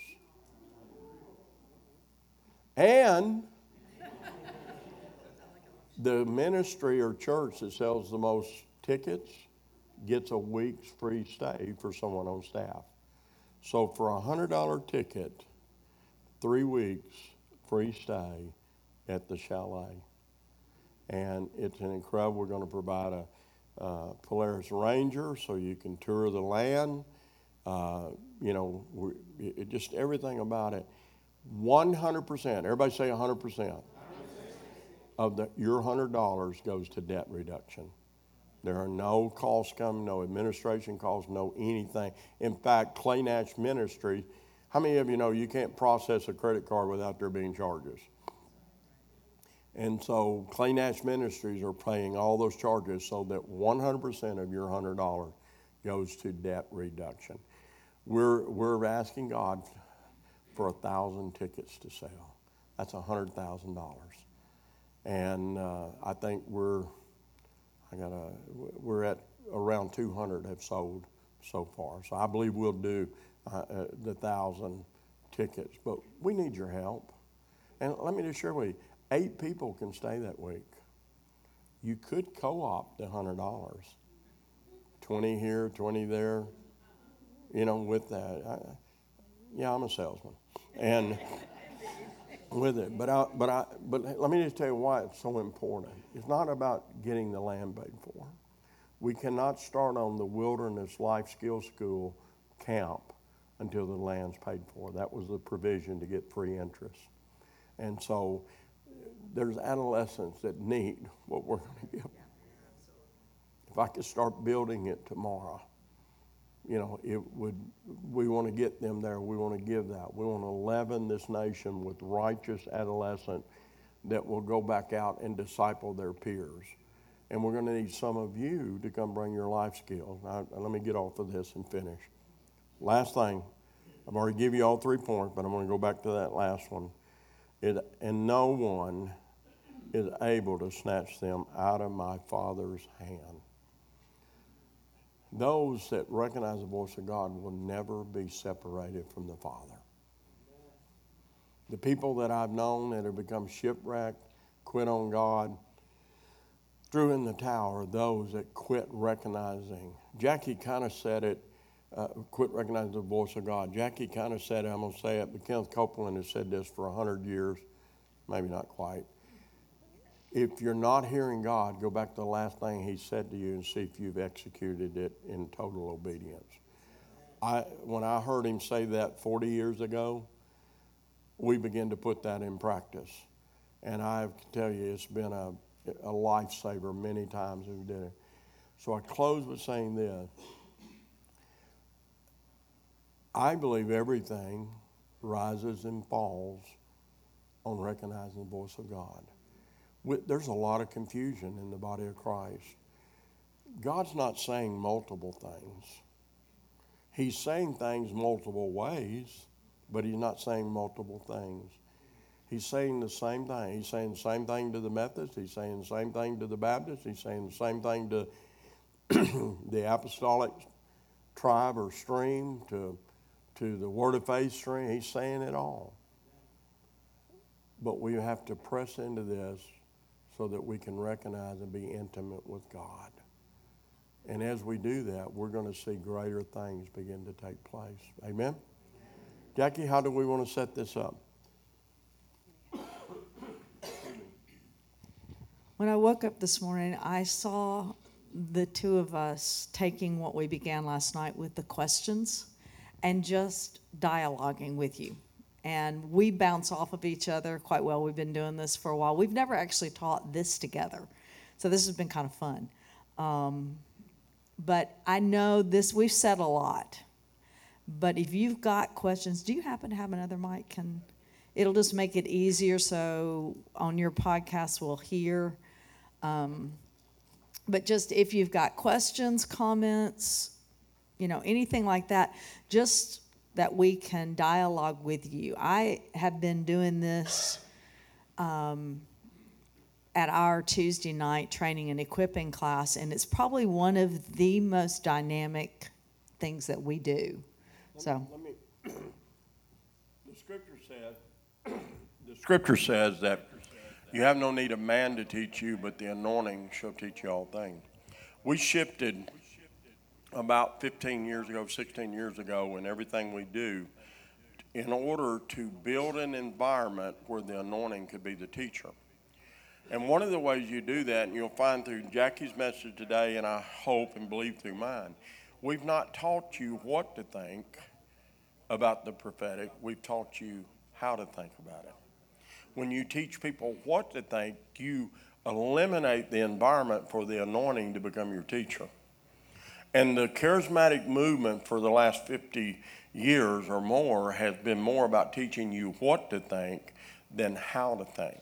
And the ministry or church that sells the most tickets gets a week's free stay for someone on staff. So for a $100 ticket, three weeks free stay at the chalet. And it's an incredible, we're going to provide a uh, Polaris Ranger so you can tour the land. Uh, you know, it, just everything about it. 100%, everybody say 100%, of the, your $100 goes to debt reduction. There are no costs coming, no administration costs, no anything. In fact, Clay Nash Ministry, how many of you know you can't process a credit card without there being charges? And so Clay Nash Ministries are paying all those charges so that 100% of your $100 goes to debt reduction. We're, we're asking God for a thousand tickets to sell. That's $100,000. And uh, I think we're, I got a, we're at around 200 have sold so far. So I believe we'll do uh, uh, the thousand tickets, but we need your help. And let me just share with you, Eight people can stay that week. You could co opt the $100. 20 here, 20 there, you know, with that. I, yeah, I'm a salesman. And with it. But, I, but, I, but let me just tell you why it's so important. It's not about getting the land paid for. We cannot start on the Wilderness Life Skills School camp until the land's paid for. That was the provision to get free interest. And so there's adolescents that need what we're going to give. If I could start building it tomorrow, you know, it would. We want to get them there. We want to give that. We want to leaven this nation with righteous adolescents that will go back out and disciple their peers. And we're going to need some of you to come bring your life skills. Now, let me get off of this and finish. Last thing, I've already given you all three points, but I'm going to go back to that last one. It, and no one is able to snatch them out of my Father's hand. Those that recognize the voice of God will never be separated from the Father. The people that I've known that have become shipwrecked, quit on God, threw in the tower those that quit recognizing. Jackie kind of said it, uh, quit recognizing the voice of God. Jackie kind of said it, I'm going to say it, but Kenneth Copeland has said this for 100 years, maybe not quite if you're not hearing God, go back to the last thing He said to you and see if you've executed it in total obedience. I, when I heard Him say that 40 years ago, we began to put that in practice. And I can tell you, it's been a, a lifesaver many times we did it. So I close with saying this I believe everything rises and falls on recognizing the voice of God there's a lot of confusion in the body of Christ. God's not saying multiple things. He's saying things multiple ways, but he's not saying multiple things. He's saying the same thing. He's saying the same thing to the Methodists. He's saying the same thing to the Baptists. He's saying the same thing to [CLEARS THROAT] the apostolic tribe or stream, to, to the Word of Faith stream. He's saying it all. But we have to press into this so that we can recognize and be intimate with God. And as we do that, we're going to see greater things begin to take place. Amen? Jackie, how do we want to set this up? When I woke up this morning, I saw the two of us taking what we began last night with the questions and just dialoguing with you. And we bounce off of each other quite well. We've been doing this for a while. We've never actually taught this together. So this has been kind of fun. Um, but I know this, we've said a lot. But if you've got questions, do you happen to have another mic? Can it'll just make it easier so on your podcast we'll hear. Um, but just if you've got questions, comments, you know, anything like that, just that we can dialogue with you. I have been doing this um, at our Tuesday night training and equipping class, and it's probably one of the most dynamic things that we do. So, Let me, [CLEARS THROAT] the scripture says, [CLEARS THROAT] the scripture says that you have no need of man to teach you, but the anointing shall teach you all things. We shifted about 15 years ago, 16 years ago, in everything we do in order to build an environment where the anointing could be the teacher. And one of the ways you do that, and you'll find through Jackie's message today, and I hope and believe through mine, we've not taught you what to think about the prophetic, we've taught you how to think about it. When you teach people what to think, you eliminate the environment for the anointing to become your teacher. And the charismatic movement for the last 50 years or more has been more about teaching you what to think than how to think.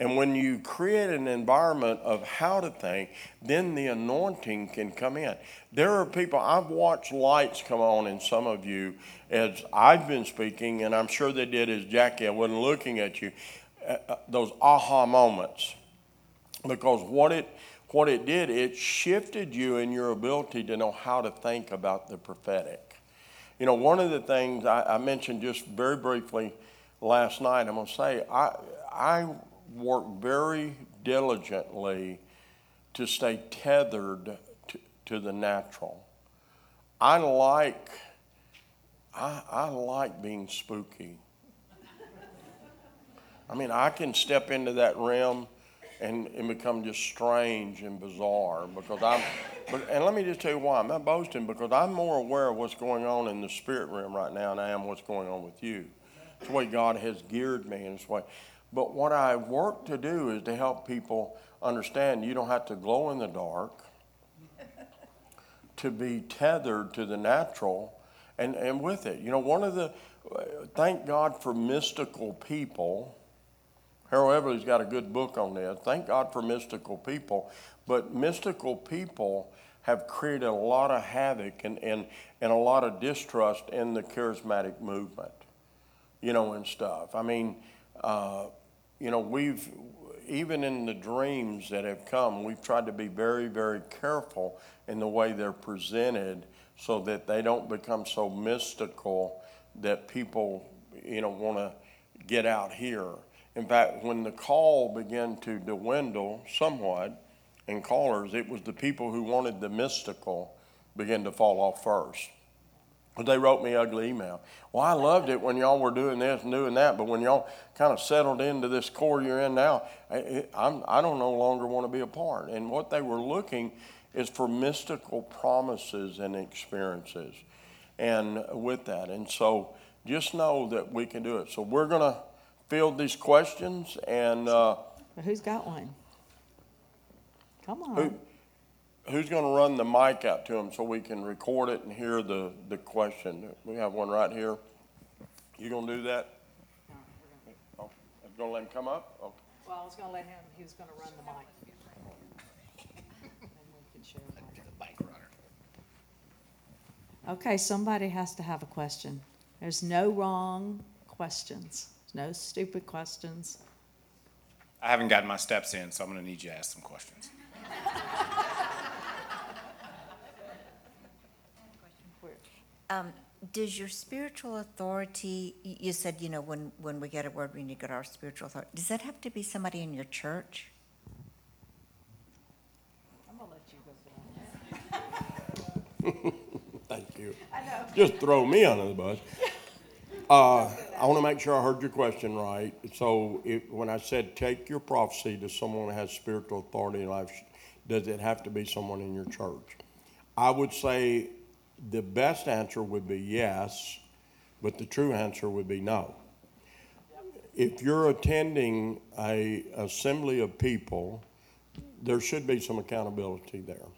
And when you create an environment of how to think, then the anointing can come in. There are people, I've watched lights come on in some of you as I've been speaking, and I'm sure they did as Jackie, I wasn't looking at you, uh, uh, those aha moments. Because what it, what it did, it shifted you in your ability to know how to think about the prophetic. You know, one of the things I, I mentioned just very briefly last night, I'm going to say, I, I work very diligently to stay tethered to, to the natural. I like, I, I like being spooky. I mean, I can step into that realm and, and become just strange and bizarre because I'm, but, and let me just tell you why. I'm not boasting because I'm more aware of what's going on in the spirit realm right now than I am what's going on with you. It's the way God has geared me in this way. But what I work to do is to help people understand you don't have to glow in the dark to be tethered to the natural and, and with it. You know, one of the, thank God for mystical people Harold Eberle's got a good book on this. Thank God for mystical people. But mystical people have created a lot of havoc and, and, and a lot of distrust in the charismatic movement, you know, and stuff. I mean, uh, you know, we've, even in the dreams that have come, we've tried to be very, very careful in the way they're presented so that they don't become so mystical that people, you know, want to get out here. In fact, when the call began to dwindle somewhat in callers, it was the people who wanted the mystical began to fall off first. They wrote me ugly email. Well, I loved it when y'all were doing this and doing that, but when y'all kind of settled into this core you're in now, I, I'm, I don't no longer want to be a part. And what they were looking is for mystical promises and experiences, and with that, and so just know that we can do it. So we're gonna field these questions and uh, who's got one? Come on. who, who's going to run the mic out to them so we can record it and hear the, the question? We have one right here. You going to do that? Oh, I'm going to let him come up? Okay. Well, I was gonna let him, he was gonna run the mic. And we can share the mic. Okay, somebody has to have a question. There's no wrong questions, no stupid questions. I haven't gotten my steps in, so I'm going to need you to ask some questions. [LAUGHS] Um, does your spiritual authority, y- you said, you know, when, when we get a word, we need to get our spiritual authority. Does that have to be somebody in your church? I'm gonna let you go [LAUGHS] Thank you. [LAUGHS] Just throw me under the bus. Uh, I want to make sure I heard your question right. So when I said take your prophecy to someone who has spiritual authority in life, does it have to be someone in your church? I would say the best answer would be yes, but the true answer would be no. If you're attending a assembly of people, there should be some accountability there.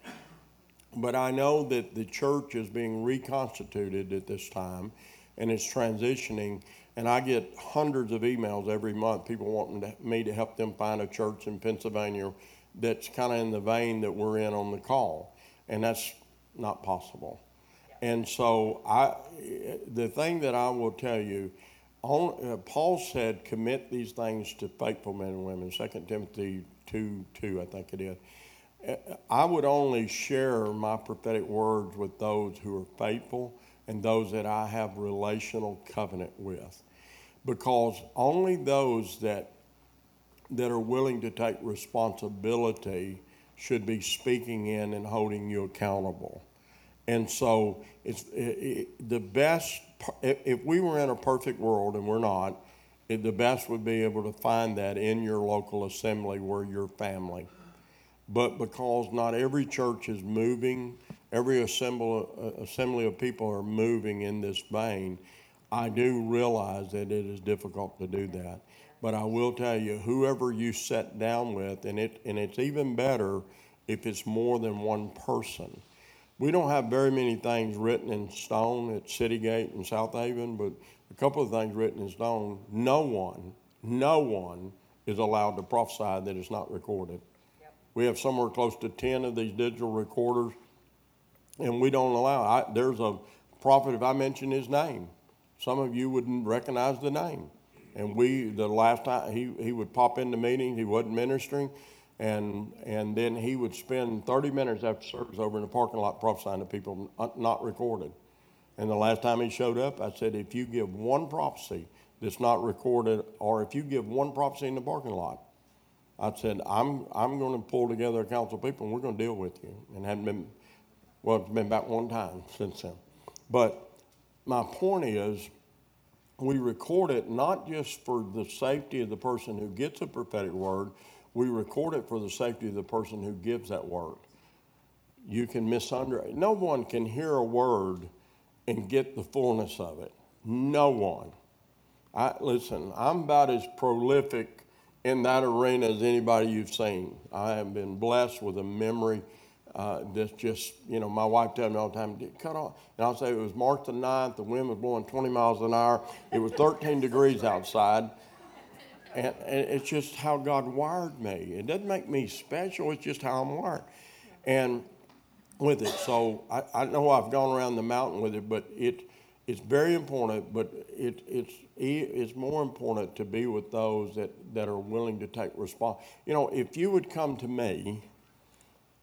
But I know that the church is being reconstituted at this time and it's transitioning. And I get hundreds of emails every month, people wanting me to help them find a church in Pennsylvania that's kind of in the vein that we're in on the call. And that's not possible. And so I, the thing that I will tell you, on, uh, Paul said, commit these things to faithful men and women. 2 Timothy 2 2, I think it is. Uh, I would only share my prophetic words with those who are faithful and those that I have relational covenant with. Because only those that that are willing to take responsibility should be speaking in and holding you accountable. And so it's it, it, the best if we were in a perfect world and we're not, it, the best would be able to find that in your local assembly where you're family. But because not every church is moving every assembly, uh, assembly of people are moving in this vein, I do realize that it is difficult to do that. But I will tell you, whoever you sit down with, and it and it's even better if it's more than one person. We don't have very many things written in stone at City Gate and Southaven, but a couple of things written in stone. No one, no one is allowed to prophesy that is not recorded. Yep. We have somewhere close to 10 of these digital recorders and we don't allow. I, there's a prophet. If I mention his name, some of you wouldn't recognize the name. And we, the last time he, he would pop into meetings, he wasn't ministering, and and then he would spend 30 minutes after service over in the parking lot prophesying to people not recorded. And the last time he showed up, I said, if you give one prophecy that's not recorded, or if you give one prophecy in the parking lot, I said, I'm I'm going to pull together a council of people and we're going to deal with you. And hadn't been well, it's been about one time since then. But my point is, we record it not just for the safety of the person who gets a prophetic word, we record it for the safety of the person who gives that word. You can misunderstand. No one can hear a word and get the fullness of it. No one. I, listen, I'm about as prolific in that arena as anybody you've seen. I have been blessed with a memory uh, that's just, you know, my wife tells me all the time, cut off. And I'll say it was March the 9th, the wind was blowing 20 miles an hour, it was 13 degrees outside. And, and, it's just how God wired me. It doesn't make me special, it's just how I'm wired. And with it, so I, I know I've gone around the mountain with it, but it, it's very important, but it, it's, it's more important to be with those that, that are willing to take response. You know, if you would come to me,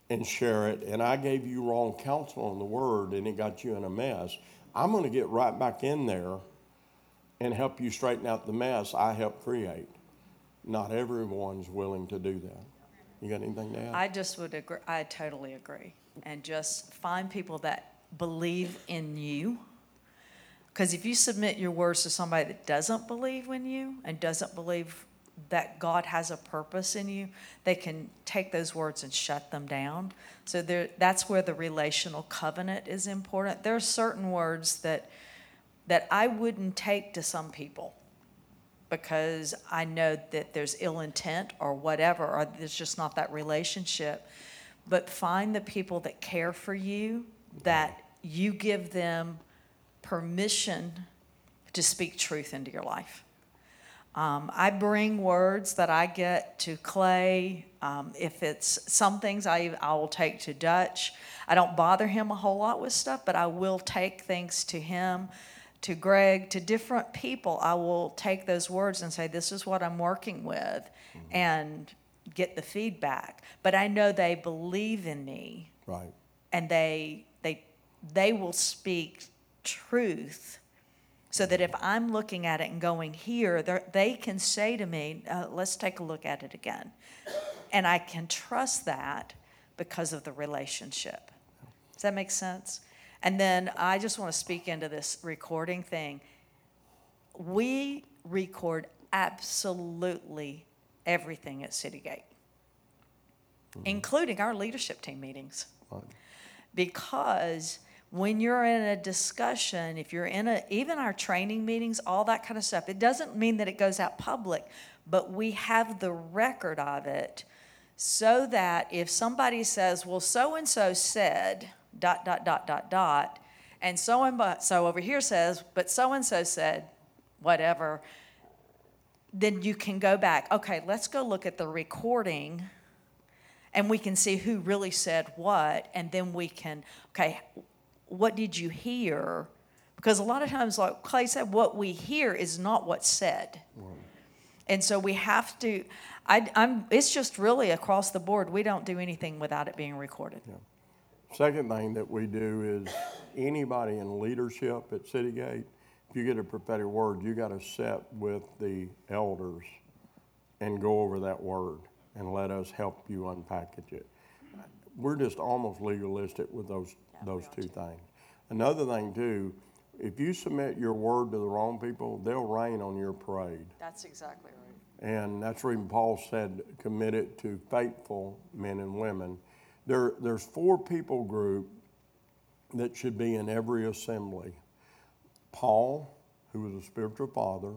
and share it, and I gave you wrong counsel on the word and it got you in a mess, I'm going to get right back in there and help you straighten out the mess I helped create. Not everyone's willing to do that. You got anything to add? I just would agree. I totally agree. And just find people that believe in you. Because if you submit your words to somebody that doesn't believe in you and doesn't believe that God has a purpose in you, they can take those words and shut them down. So there, that's where the relational covenant is important. There are certain words that that I wouldn't take to some people because I know that there's ill intent or whatever, or there's just not that relationship. But find the people that care for you, that you give them permission to speak truth into your life. Um, I bring words that I get to Clay. Um, if it's some things I, I will take to Dutch. I don't bother him a whole lot with stuff, but I will take things to him, to Greg, to different people. I will take those words and say, This is what I'm working with, mm-hmm. and get the feedback. But I know they believe in me. Right. And they, they, they will speak truth so that if I'm looking at it and going here, they can say to me, uh, let's take a look at it again. And I can trust that because of the relationship. Does that make sense? And then I just want to speak into this recording thing. we record absolutely everything at City Gate, including our leadership team meetings. Because when you're in a discussion, if you're in a, even our training meetings, all that kind of stuff, it doesn't mean that it goes out public, but we have the record of it so that if somebody says, well, so and so said, dot, dot, dot, dot, dot, and so and so over here says, but so and so said, whatever, then you can go back, okay, let's go look at the recording and we can see who really said what, and then we can, okay, what did you hear? Because a lot of times, like Clay said, what we hear is not what's said. And so we have to, I, I'm, it's just really across the board. We don't do anything without it being recorded. Second thing that we do is anybody in leadership at City Gate, if you get a prophetic word, you got to sit with the elders and go over that word and let us help you unpackage it. We're just almost legalistic with those, those two things. Another thing too, if you submit your word to the wrong people, they'll rain on your parade. That's exactly right. And that's where even Paul said, commit it to faithful men and women. There, there's four people group that should be in every assembly. Paul, who was a spiritual father,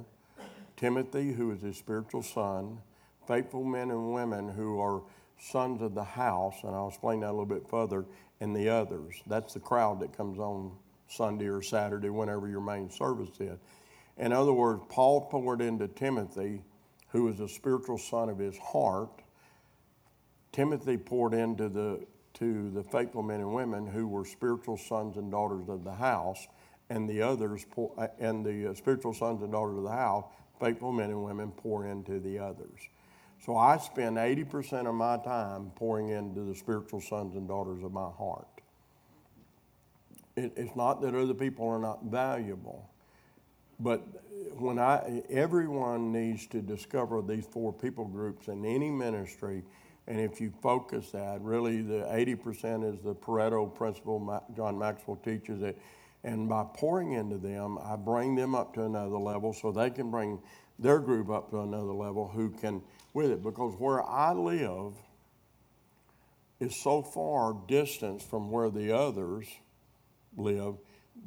Timothy, who is his spiritual son, faithful men and women who are sons of the house, and I'll explain that a little bit further, and the others. That's the crowd that comes on Sunday or Saturday, whenever your main service is. In other words, Paul poured into Timothy, who was a spiritual son of his heart. Timothy poured into the to the faithful men and women who were spiritual sons and daughters of the house, and the others pour, uh, and the uh, spiritual sons and daughters of the house, faithful men and women pour into the others. So I spend 80% of my time pouring into the spiritual sons and daughters of my heart. It, it's not that other people are not valuable, but when I, everyone needs to discover these four people groups in any ministry, and if you focus that, really the 80% is the Pareto principle John Maxwell teaches it. And by pouring into them, I bring them up to another level so they can bring their group up to another level who can with it. Because where I live is so far distance from where the others live,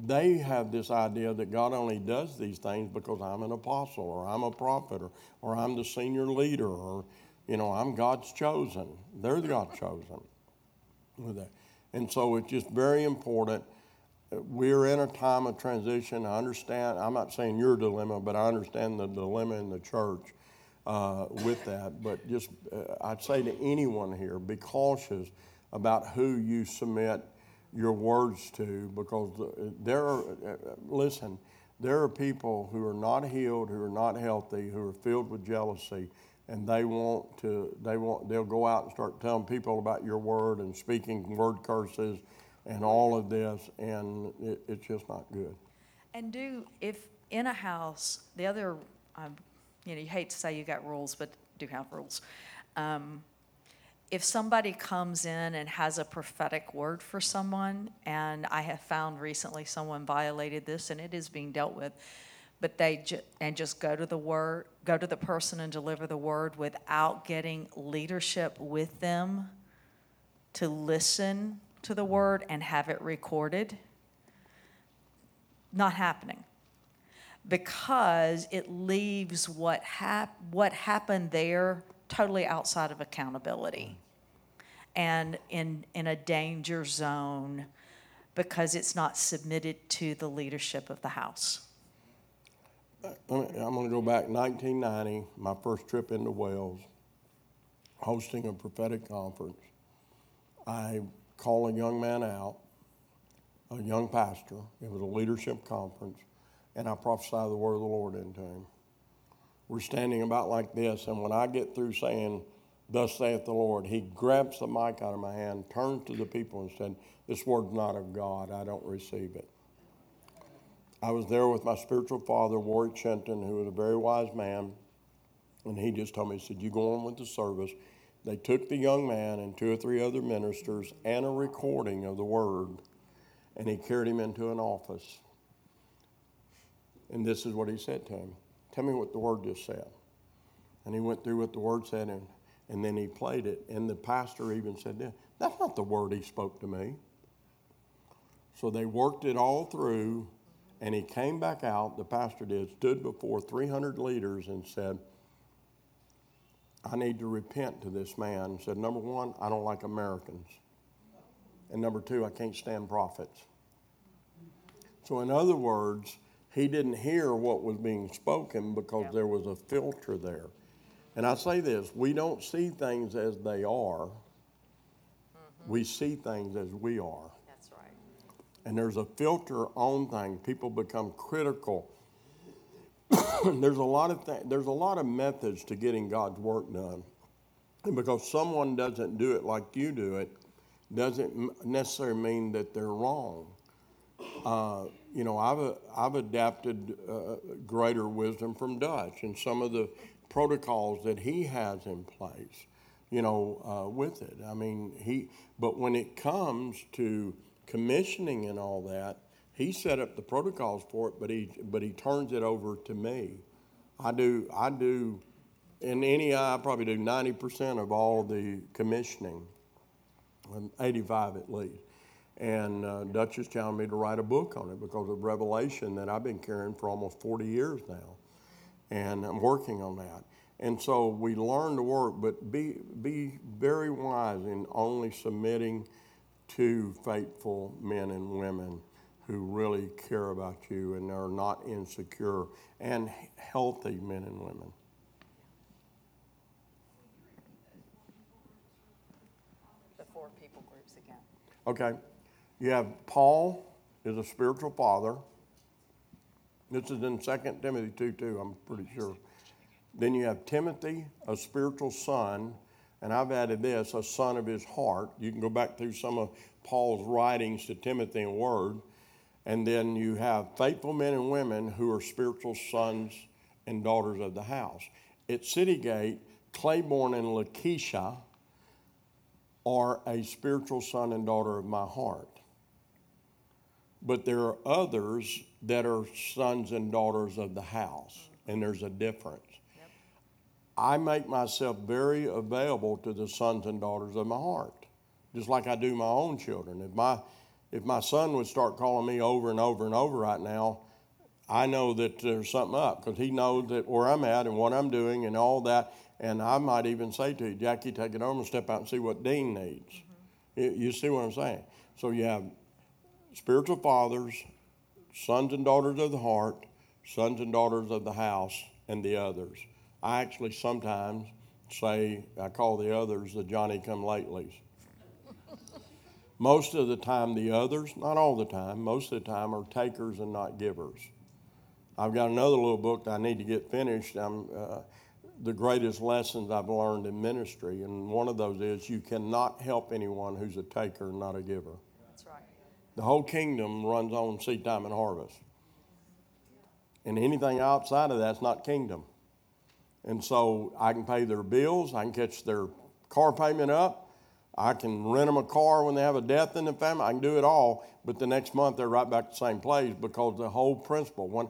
they have this idea that God only does these things because I'm an apostle or I'm a prophet or, or I'm the senior leader or, you know, I'm God's chosen. They're the God chosen with that. And so it's just very important. We're in a time of transition. I understand, I'm not saying your dilemma, but I understand the dilemma in the church uh, with that. But just, uh, I'd say to anyone here, be cautious about who you submit your words to because there are, listen, there are people who are not healed, who are not healthy, who are filled with jealousy, and they want to, they want, they'll go out and start telling people about your word and speaking word curses and all of this, and it, it's just not good. And do, if in a house, the other, um, you know, you hate to say you got rules, but do have rules. Um, if somebody comes in and has a prophetic word for someone, and I have found recently someone violated this and it is being dealt with, but they ju- and just go to the word, go to the person and deliver the word without getting leadership with them to listen to the word and have it recorded, not happening because it leaves what hap- what happened there totally outside of accountability and in in a danger zone because it's not submitted to the leadership of the house. I'm going to go back 1990, my first trip into Wales, hosting a prophetic conference. I call a young man out, a young pastor. It was a leadership conference, and I prophesy the word of the Lord into him. We're standing about like this, and when I get through saying, Thus saith the Lord, he grabs the mic out of my hand, turns to the people, and said, This word's not of God. I don't receive it. I was there with my spiritual father, Warwick Shenton, who was a very wise man, and he just told me, he said, You go on with the service. They took the young man and two or three other ministers and a recording of the word, and he carried him into an office. And this is what he said to him Tell me what the word just said. And he went through what the word said, and, and then he played it. And the pastor even said, That's not the word he spoke to me. So they worked it all through, and he came back out, the pastor did, stood before 300 leaders and said, I need to repent to this man. Said, number one, I don't like Americans. And number two, I can't stand prophets. So, in other words, he didn't hear what was being spoken because there was a filter there. And I say this we don't see things as they are, we see things as we are. That's right. And there's a filter on things. People become critical. [COUGHS] there's a lot of th- there's a lot of methods to getting God's work done. And because someone doesn't do it like you do it, doesn't necessarily mean that they're wrong. Uh, you know, I've, I've adapted uh, greater wisdom from Dutch and some of the protocols that he has in place, you know, uh, with it. I mean, he, but when it comes to commissioning and all that, he set up the protocols for it, but he, but he turns it over to me. I do, I do, in any I probably do 90% of all the commissioning, um, 85 at least. And uh, Dutch telling me to write a book on it because of revelation that I've been carrying for almost 40 years now. And I'm working on that. And so we learn to work, but be, be very wise in only submitting to faithful men and women who really care about you and are not insecure and healthy men and women. The four people groups again. Okay. You have Paul is a spiritual father. This is in 2 Timothy 2 2, I'm pretty sure. Then you have Timothy, a spiritual son, and I've added this, a son of his heart. You can go back through some of Paul's writings to Timothy and Word. And then you have faithful men and women who are spiritual sons and daughters of the house. At City Gate, Claiborne and Lakeisha are a spiritual son and daughter of my heart. But there are others that are sons and daughters of the house, and there's a difference. I make myself very available to the sons and daughters of my heart, just like I do my own children. If my if my son would start calling me over and over and over right now, I know that there's something up because he knows that where I'm at and what I'm doing and all that. And I might even say to you, Jackie, take it over and step out and see what Dean needs. Mm-hmm. You, you see what I'm saying? So you have spiritual fathers, sons and daughters of the heart, sons and daughters of the house, and the others. I actually sometimes say, I call the others the Johnny come latelys. [LAUGHS] most of the time, the others, not all the time, most of the time are takers and not givers. I've got another little book that I need to get finished. I'm, uh, the greatest lessons I've learned in ministry, and one of those is you cannot help anyone who's a taker, and not a giver. The whole kingdom runs on seed time and harvest. And anything outside of that's not kingdom. And so I can pay their bills, I can catch their car payment up, I can rent them a car when they have a death in the family, I can do it all, but the next month they're right back to the same place because the whole principle. When,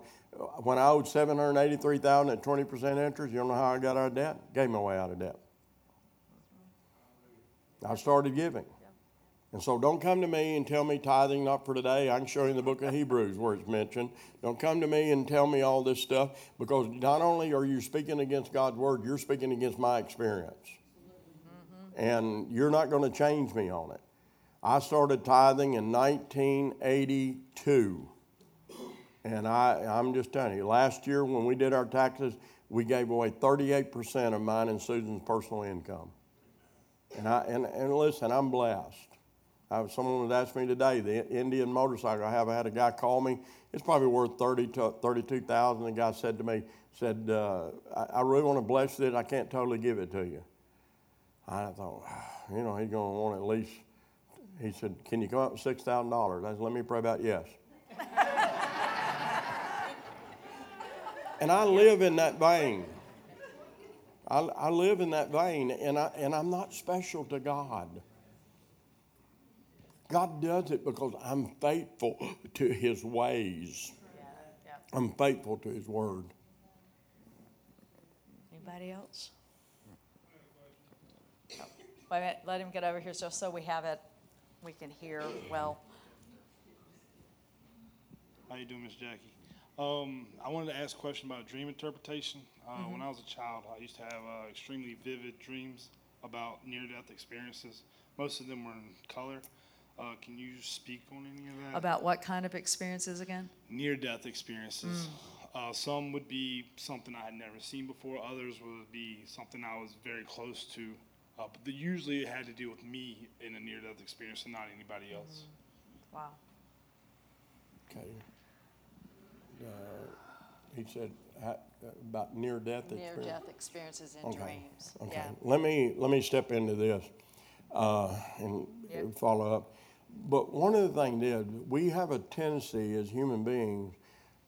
when I owed 783000 at 20% interest, you don't know how I got out of debt? Gave my way out of debt. I started giving. And so don't come to me and tell me tithing not for today. I can show you in the book of Hebrews where it's mentioned. Don't come to me and tell me all this stuff because not only are you speaking against God's word, you're speaking against my experience. Mm-hmm. And you're not going to change me on it. I started tithing in 1982. And I, I'm just telling you, last year when we did our taxes, we gave away 38% of mine and Susan's personal income. And, I, and, and listen, I'm blessed. I, someone had asked me today, the Indian motorcycle I have, I had a guy call me. It's probably worth 30 to 32,000. The guy said to me, said, uh, I, I really want to bless it. I can't totally give it to you. I thought, [SIGHS] you know, he's going to want at least, he said, can you come up with $6,000? I said, let me pray about yes. [LAUGHS] and I live in that vein. I, I live in that vein, and, I, and I'm not special to God. God does it because I'm faithful to his ways. I'm faithful to his word. Anybody else? Wait a minute, let him get over here so, so we have it, we can hear well. How you doing, Miss Jackie? Um, I wanted to ask a question about dream interpretation. Uh, When I was a child, I used to have uh, extremely vivid dreams about near-death experiences. Most of them were in color. Uh, can you speak on any of that? About what kind of experiences again? near-death experiences. Uh, some would be something I had never seen before. Others would be something I was very close to. Uh, but they usually it had to do with me in a near-death experience and not anybody else. Wow. Okay. Uh, He said uh, about near-death experience. Near-death experiences in Okay, dreams. Okay, Yeah. let me, let me step into this uh, and Yep. follow up. But one of the things is, we have a tendency as human beings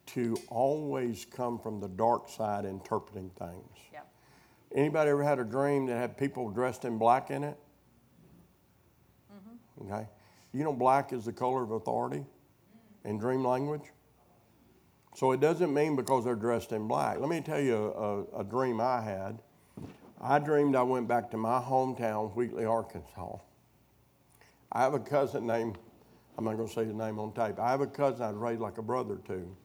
to always come from the dark side interpreting things. Yeah. Anybody ever had a dream that had people dressed in black in it? Mm-hmm. Okay. You know, black is the color of authority in dream language. So it doesn't mean because they're dressed in black. Let me tell you a, a dream I had. I dreamed I went back to my hometown, Wheatley, Arkansas. I have a cousin named, I'm not going to say his name on tape. I have a cousin I'd raised like a brother to.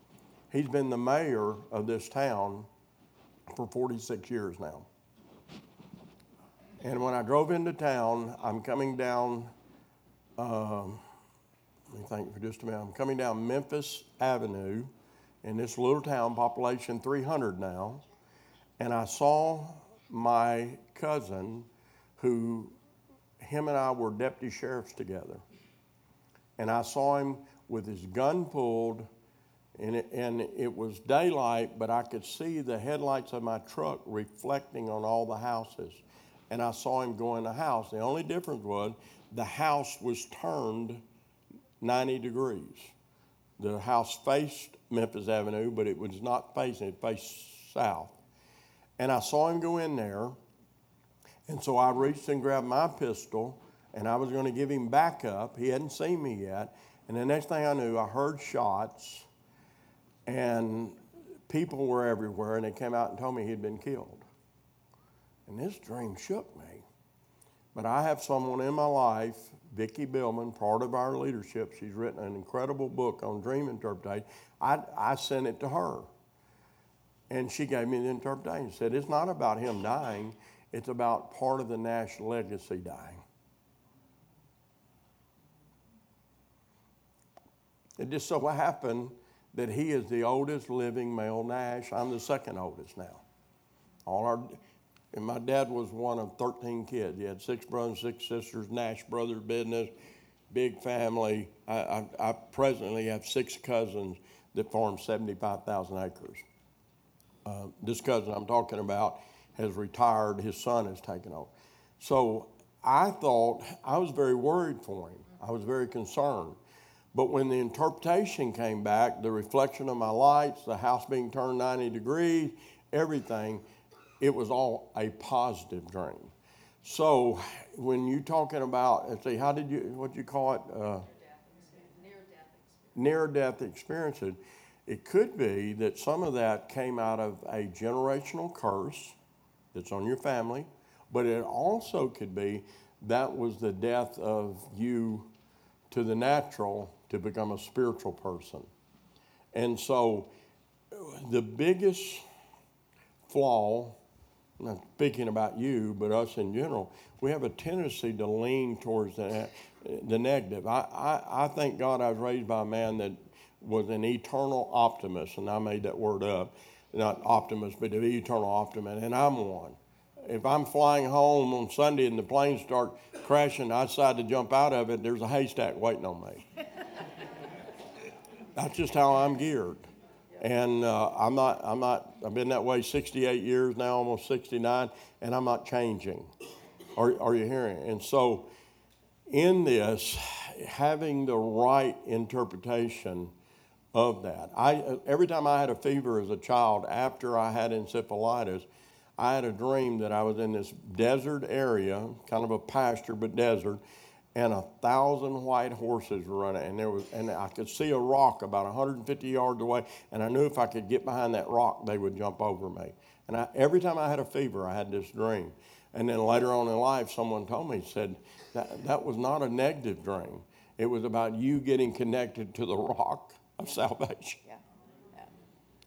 He's been the mayor of this town for 46 years now. And when I drove into town, I'm coming down, um, let me think for just a minute. I'm coming down Memphis Avenue in this little town, population 300 now, and I saw my cousin who him and I were deputy sheriffs together. And I saw him with his gun pulled, and it, and it was daylight, but I could see the headlights of my truck reflecting on all the houses. And I saw him go in the house. The only difference was the house was turned 90 degrees. The house faced Memphis Avenue, but it was not facing, it faced south. And I saw him go in there, and so I reached and grabbed my pistol, and I was going to give him backup. He hadn't seen me yet. And the next thing I knew, I heard shots, and people were everywhere, and they came out and told me he'd been killed. And this dream shook me. But I have someone in my life, Vicki Billman, part of our leadership. She's written an incredible book on dream interpretation. I, I sent it to her. And she gave me the interpretation. She said, It's not about him dying, it's about part of the Nash legacy dying. It just so happened that he is the oldest living male Nash. I'm the second oldest now. All our, and my dad was one of 13 kids. He had six brothers, six sisters, Nash Brothers business, big family. I, I, I presently have six cousins that farm 75,000 acres. Uh, this cousin I'm talking about has retired. His son has taken over. So I thought, I was very worried for him. I was very concerned. But when the interpretation came back, the reflection of my lights, the house being turned 90 degrees, everything, it was all a positive dream. So when you're talking about, let's see, how did you, what you call it? Uh, near death experiences. It could be that some of that came out of a generational curse that's on your family, but it also could be that was the death of you to the natural to become a spiritual person. And so the biggest flaw, not speaking about you, but us in general, we have a tendency to lean towards the, the negative. I, I, I thank God I was raised by a man that was an eternal optimist, and I made that word up. Not optimist, but the eternal optimist, and I'm one. If I'm flying home on Sunday and the planes start crashing, I decide to jump out of it, there's a haystack waiting on me. [LAUGHS] That's just how I'm geared. And uh, I'm not, I'm not, I've been that way 68 years now, almost 69, and I'm not changing. Are, are you hearing? And so, in this, having the right interpretation of that, I, every time I had a fever as a child after I had encephalitis, I had a dream that I was in this desert area, kind of a pasture but desert, and a thousand white horses running, and there was, and I could see a rock about 150 yards away, and I knew if I could get behind that rock, they would jump over me. And I, every time I had a fever, I had this dream. And then later on in life, someone told me, said, that, that was not a negative dream. It was about you getting connected to the rock of salvation. Yeah.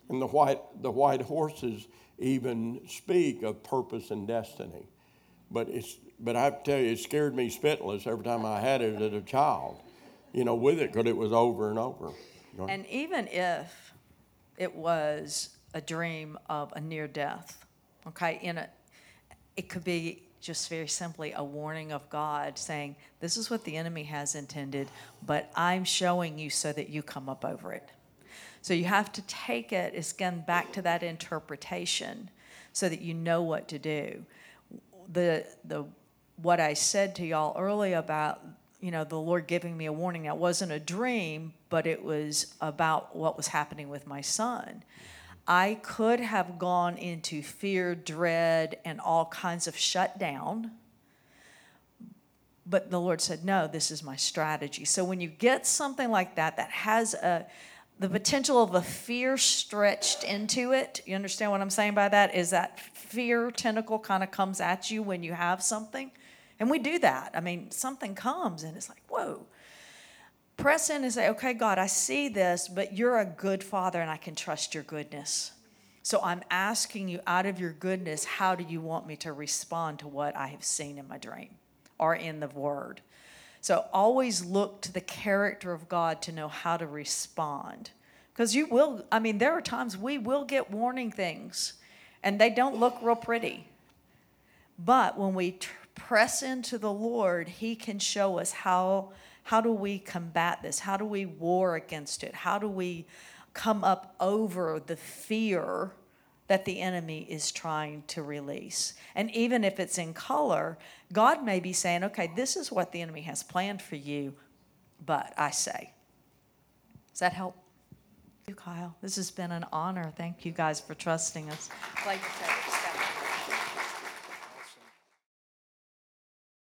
And the white, the white horses even speak of purpose and destiny. But, it's, but I have to tell you, it scared me spitless every time I had it as a child, you know, with it, because it was over and over. You know? And even if it was a dream of a near death, okay, in a, it could be just very simply a warning of God saying, This is what the enemy has intended, but I'm showing you so that you come up over it. So you have to take it, it's again back to that interpretation so that you know what to do. The, the, what I said to y'all earlier about, you know, the Lord giving me a warning, that wasn't a dream, but it was about what was happening with my son. I could have gone into fear, dread, and all kinds of shutdown. But the Lord said, No, this is my strategy. So when you get something like that that has a the potential of a fear stretched into it, you understand what I'm saying by that? Is that fear tentacle kind of comes at you when you have something? And we do that. I mean, something comes and it's like, whoa. Press in and say, okay, God, I see this, but you're a good father and I can trust your goodness. So I'm asking you out of your goodness, how do you want me to respond to what I have seen in my dream or in the word? So always look to the character of God to know how to respond. Because you will, I mean, there are times we will get warning things and they don't look real pretty. But when we press into the Lord, He can show us how, how do we combat this? How do we war against it? How do we come up over the fear that the enemy is trying to release? And even if it's in color, God may be saying, okay, this is what the enemy has planned for you, but I say. Does that help? you, Kyle. This has been an honor. Thank you guys for trusting us.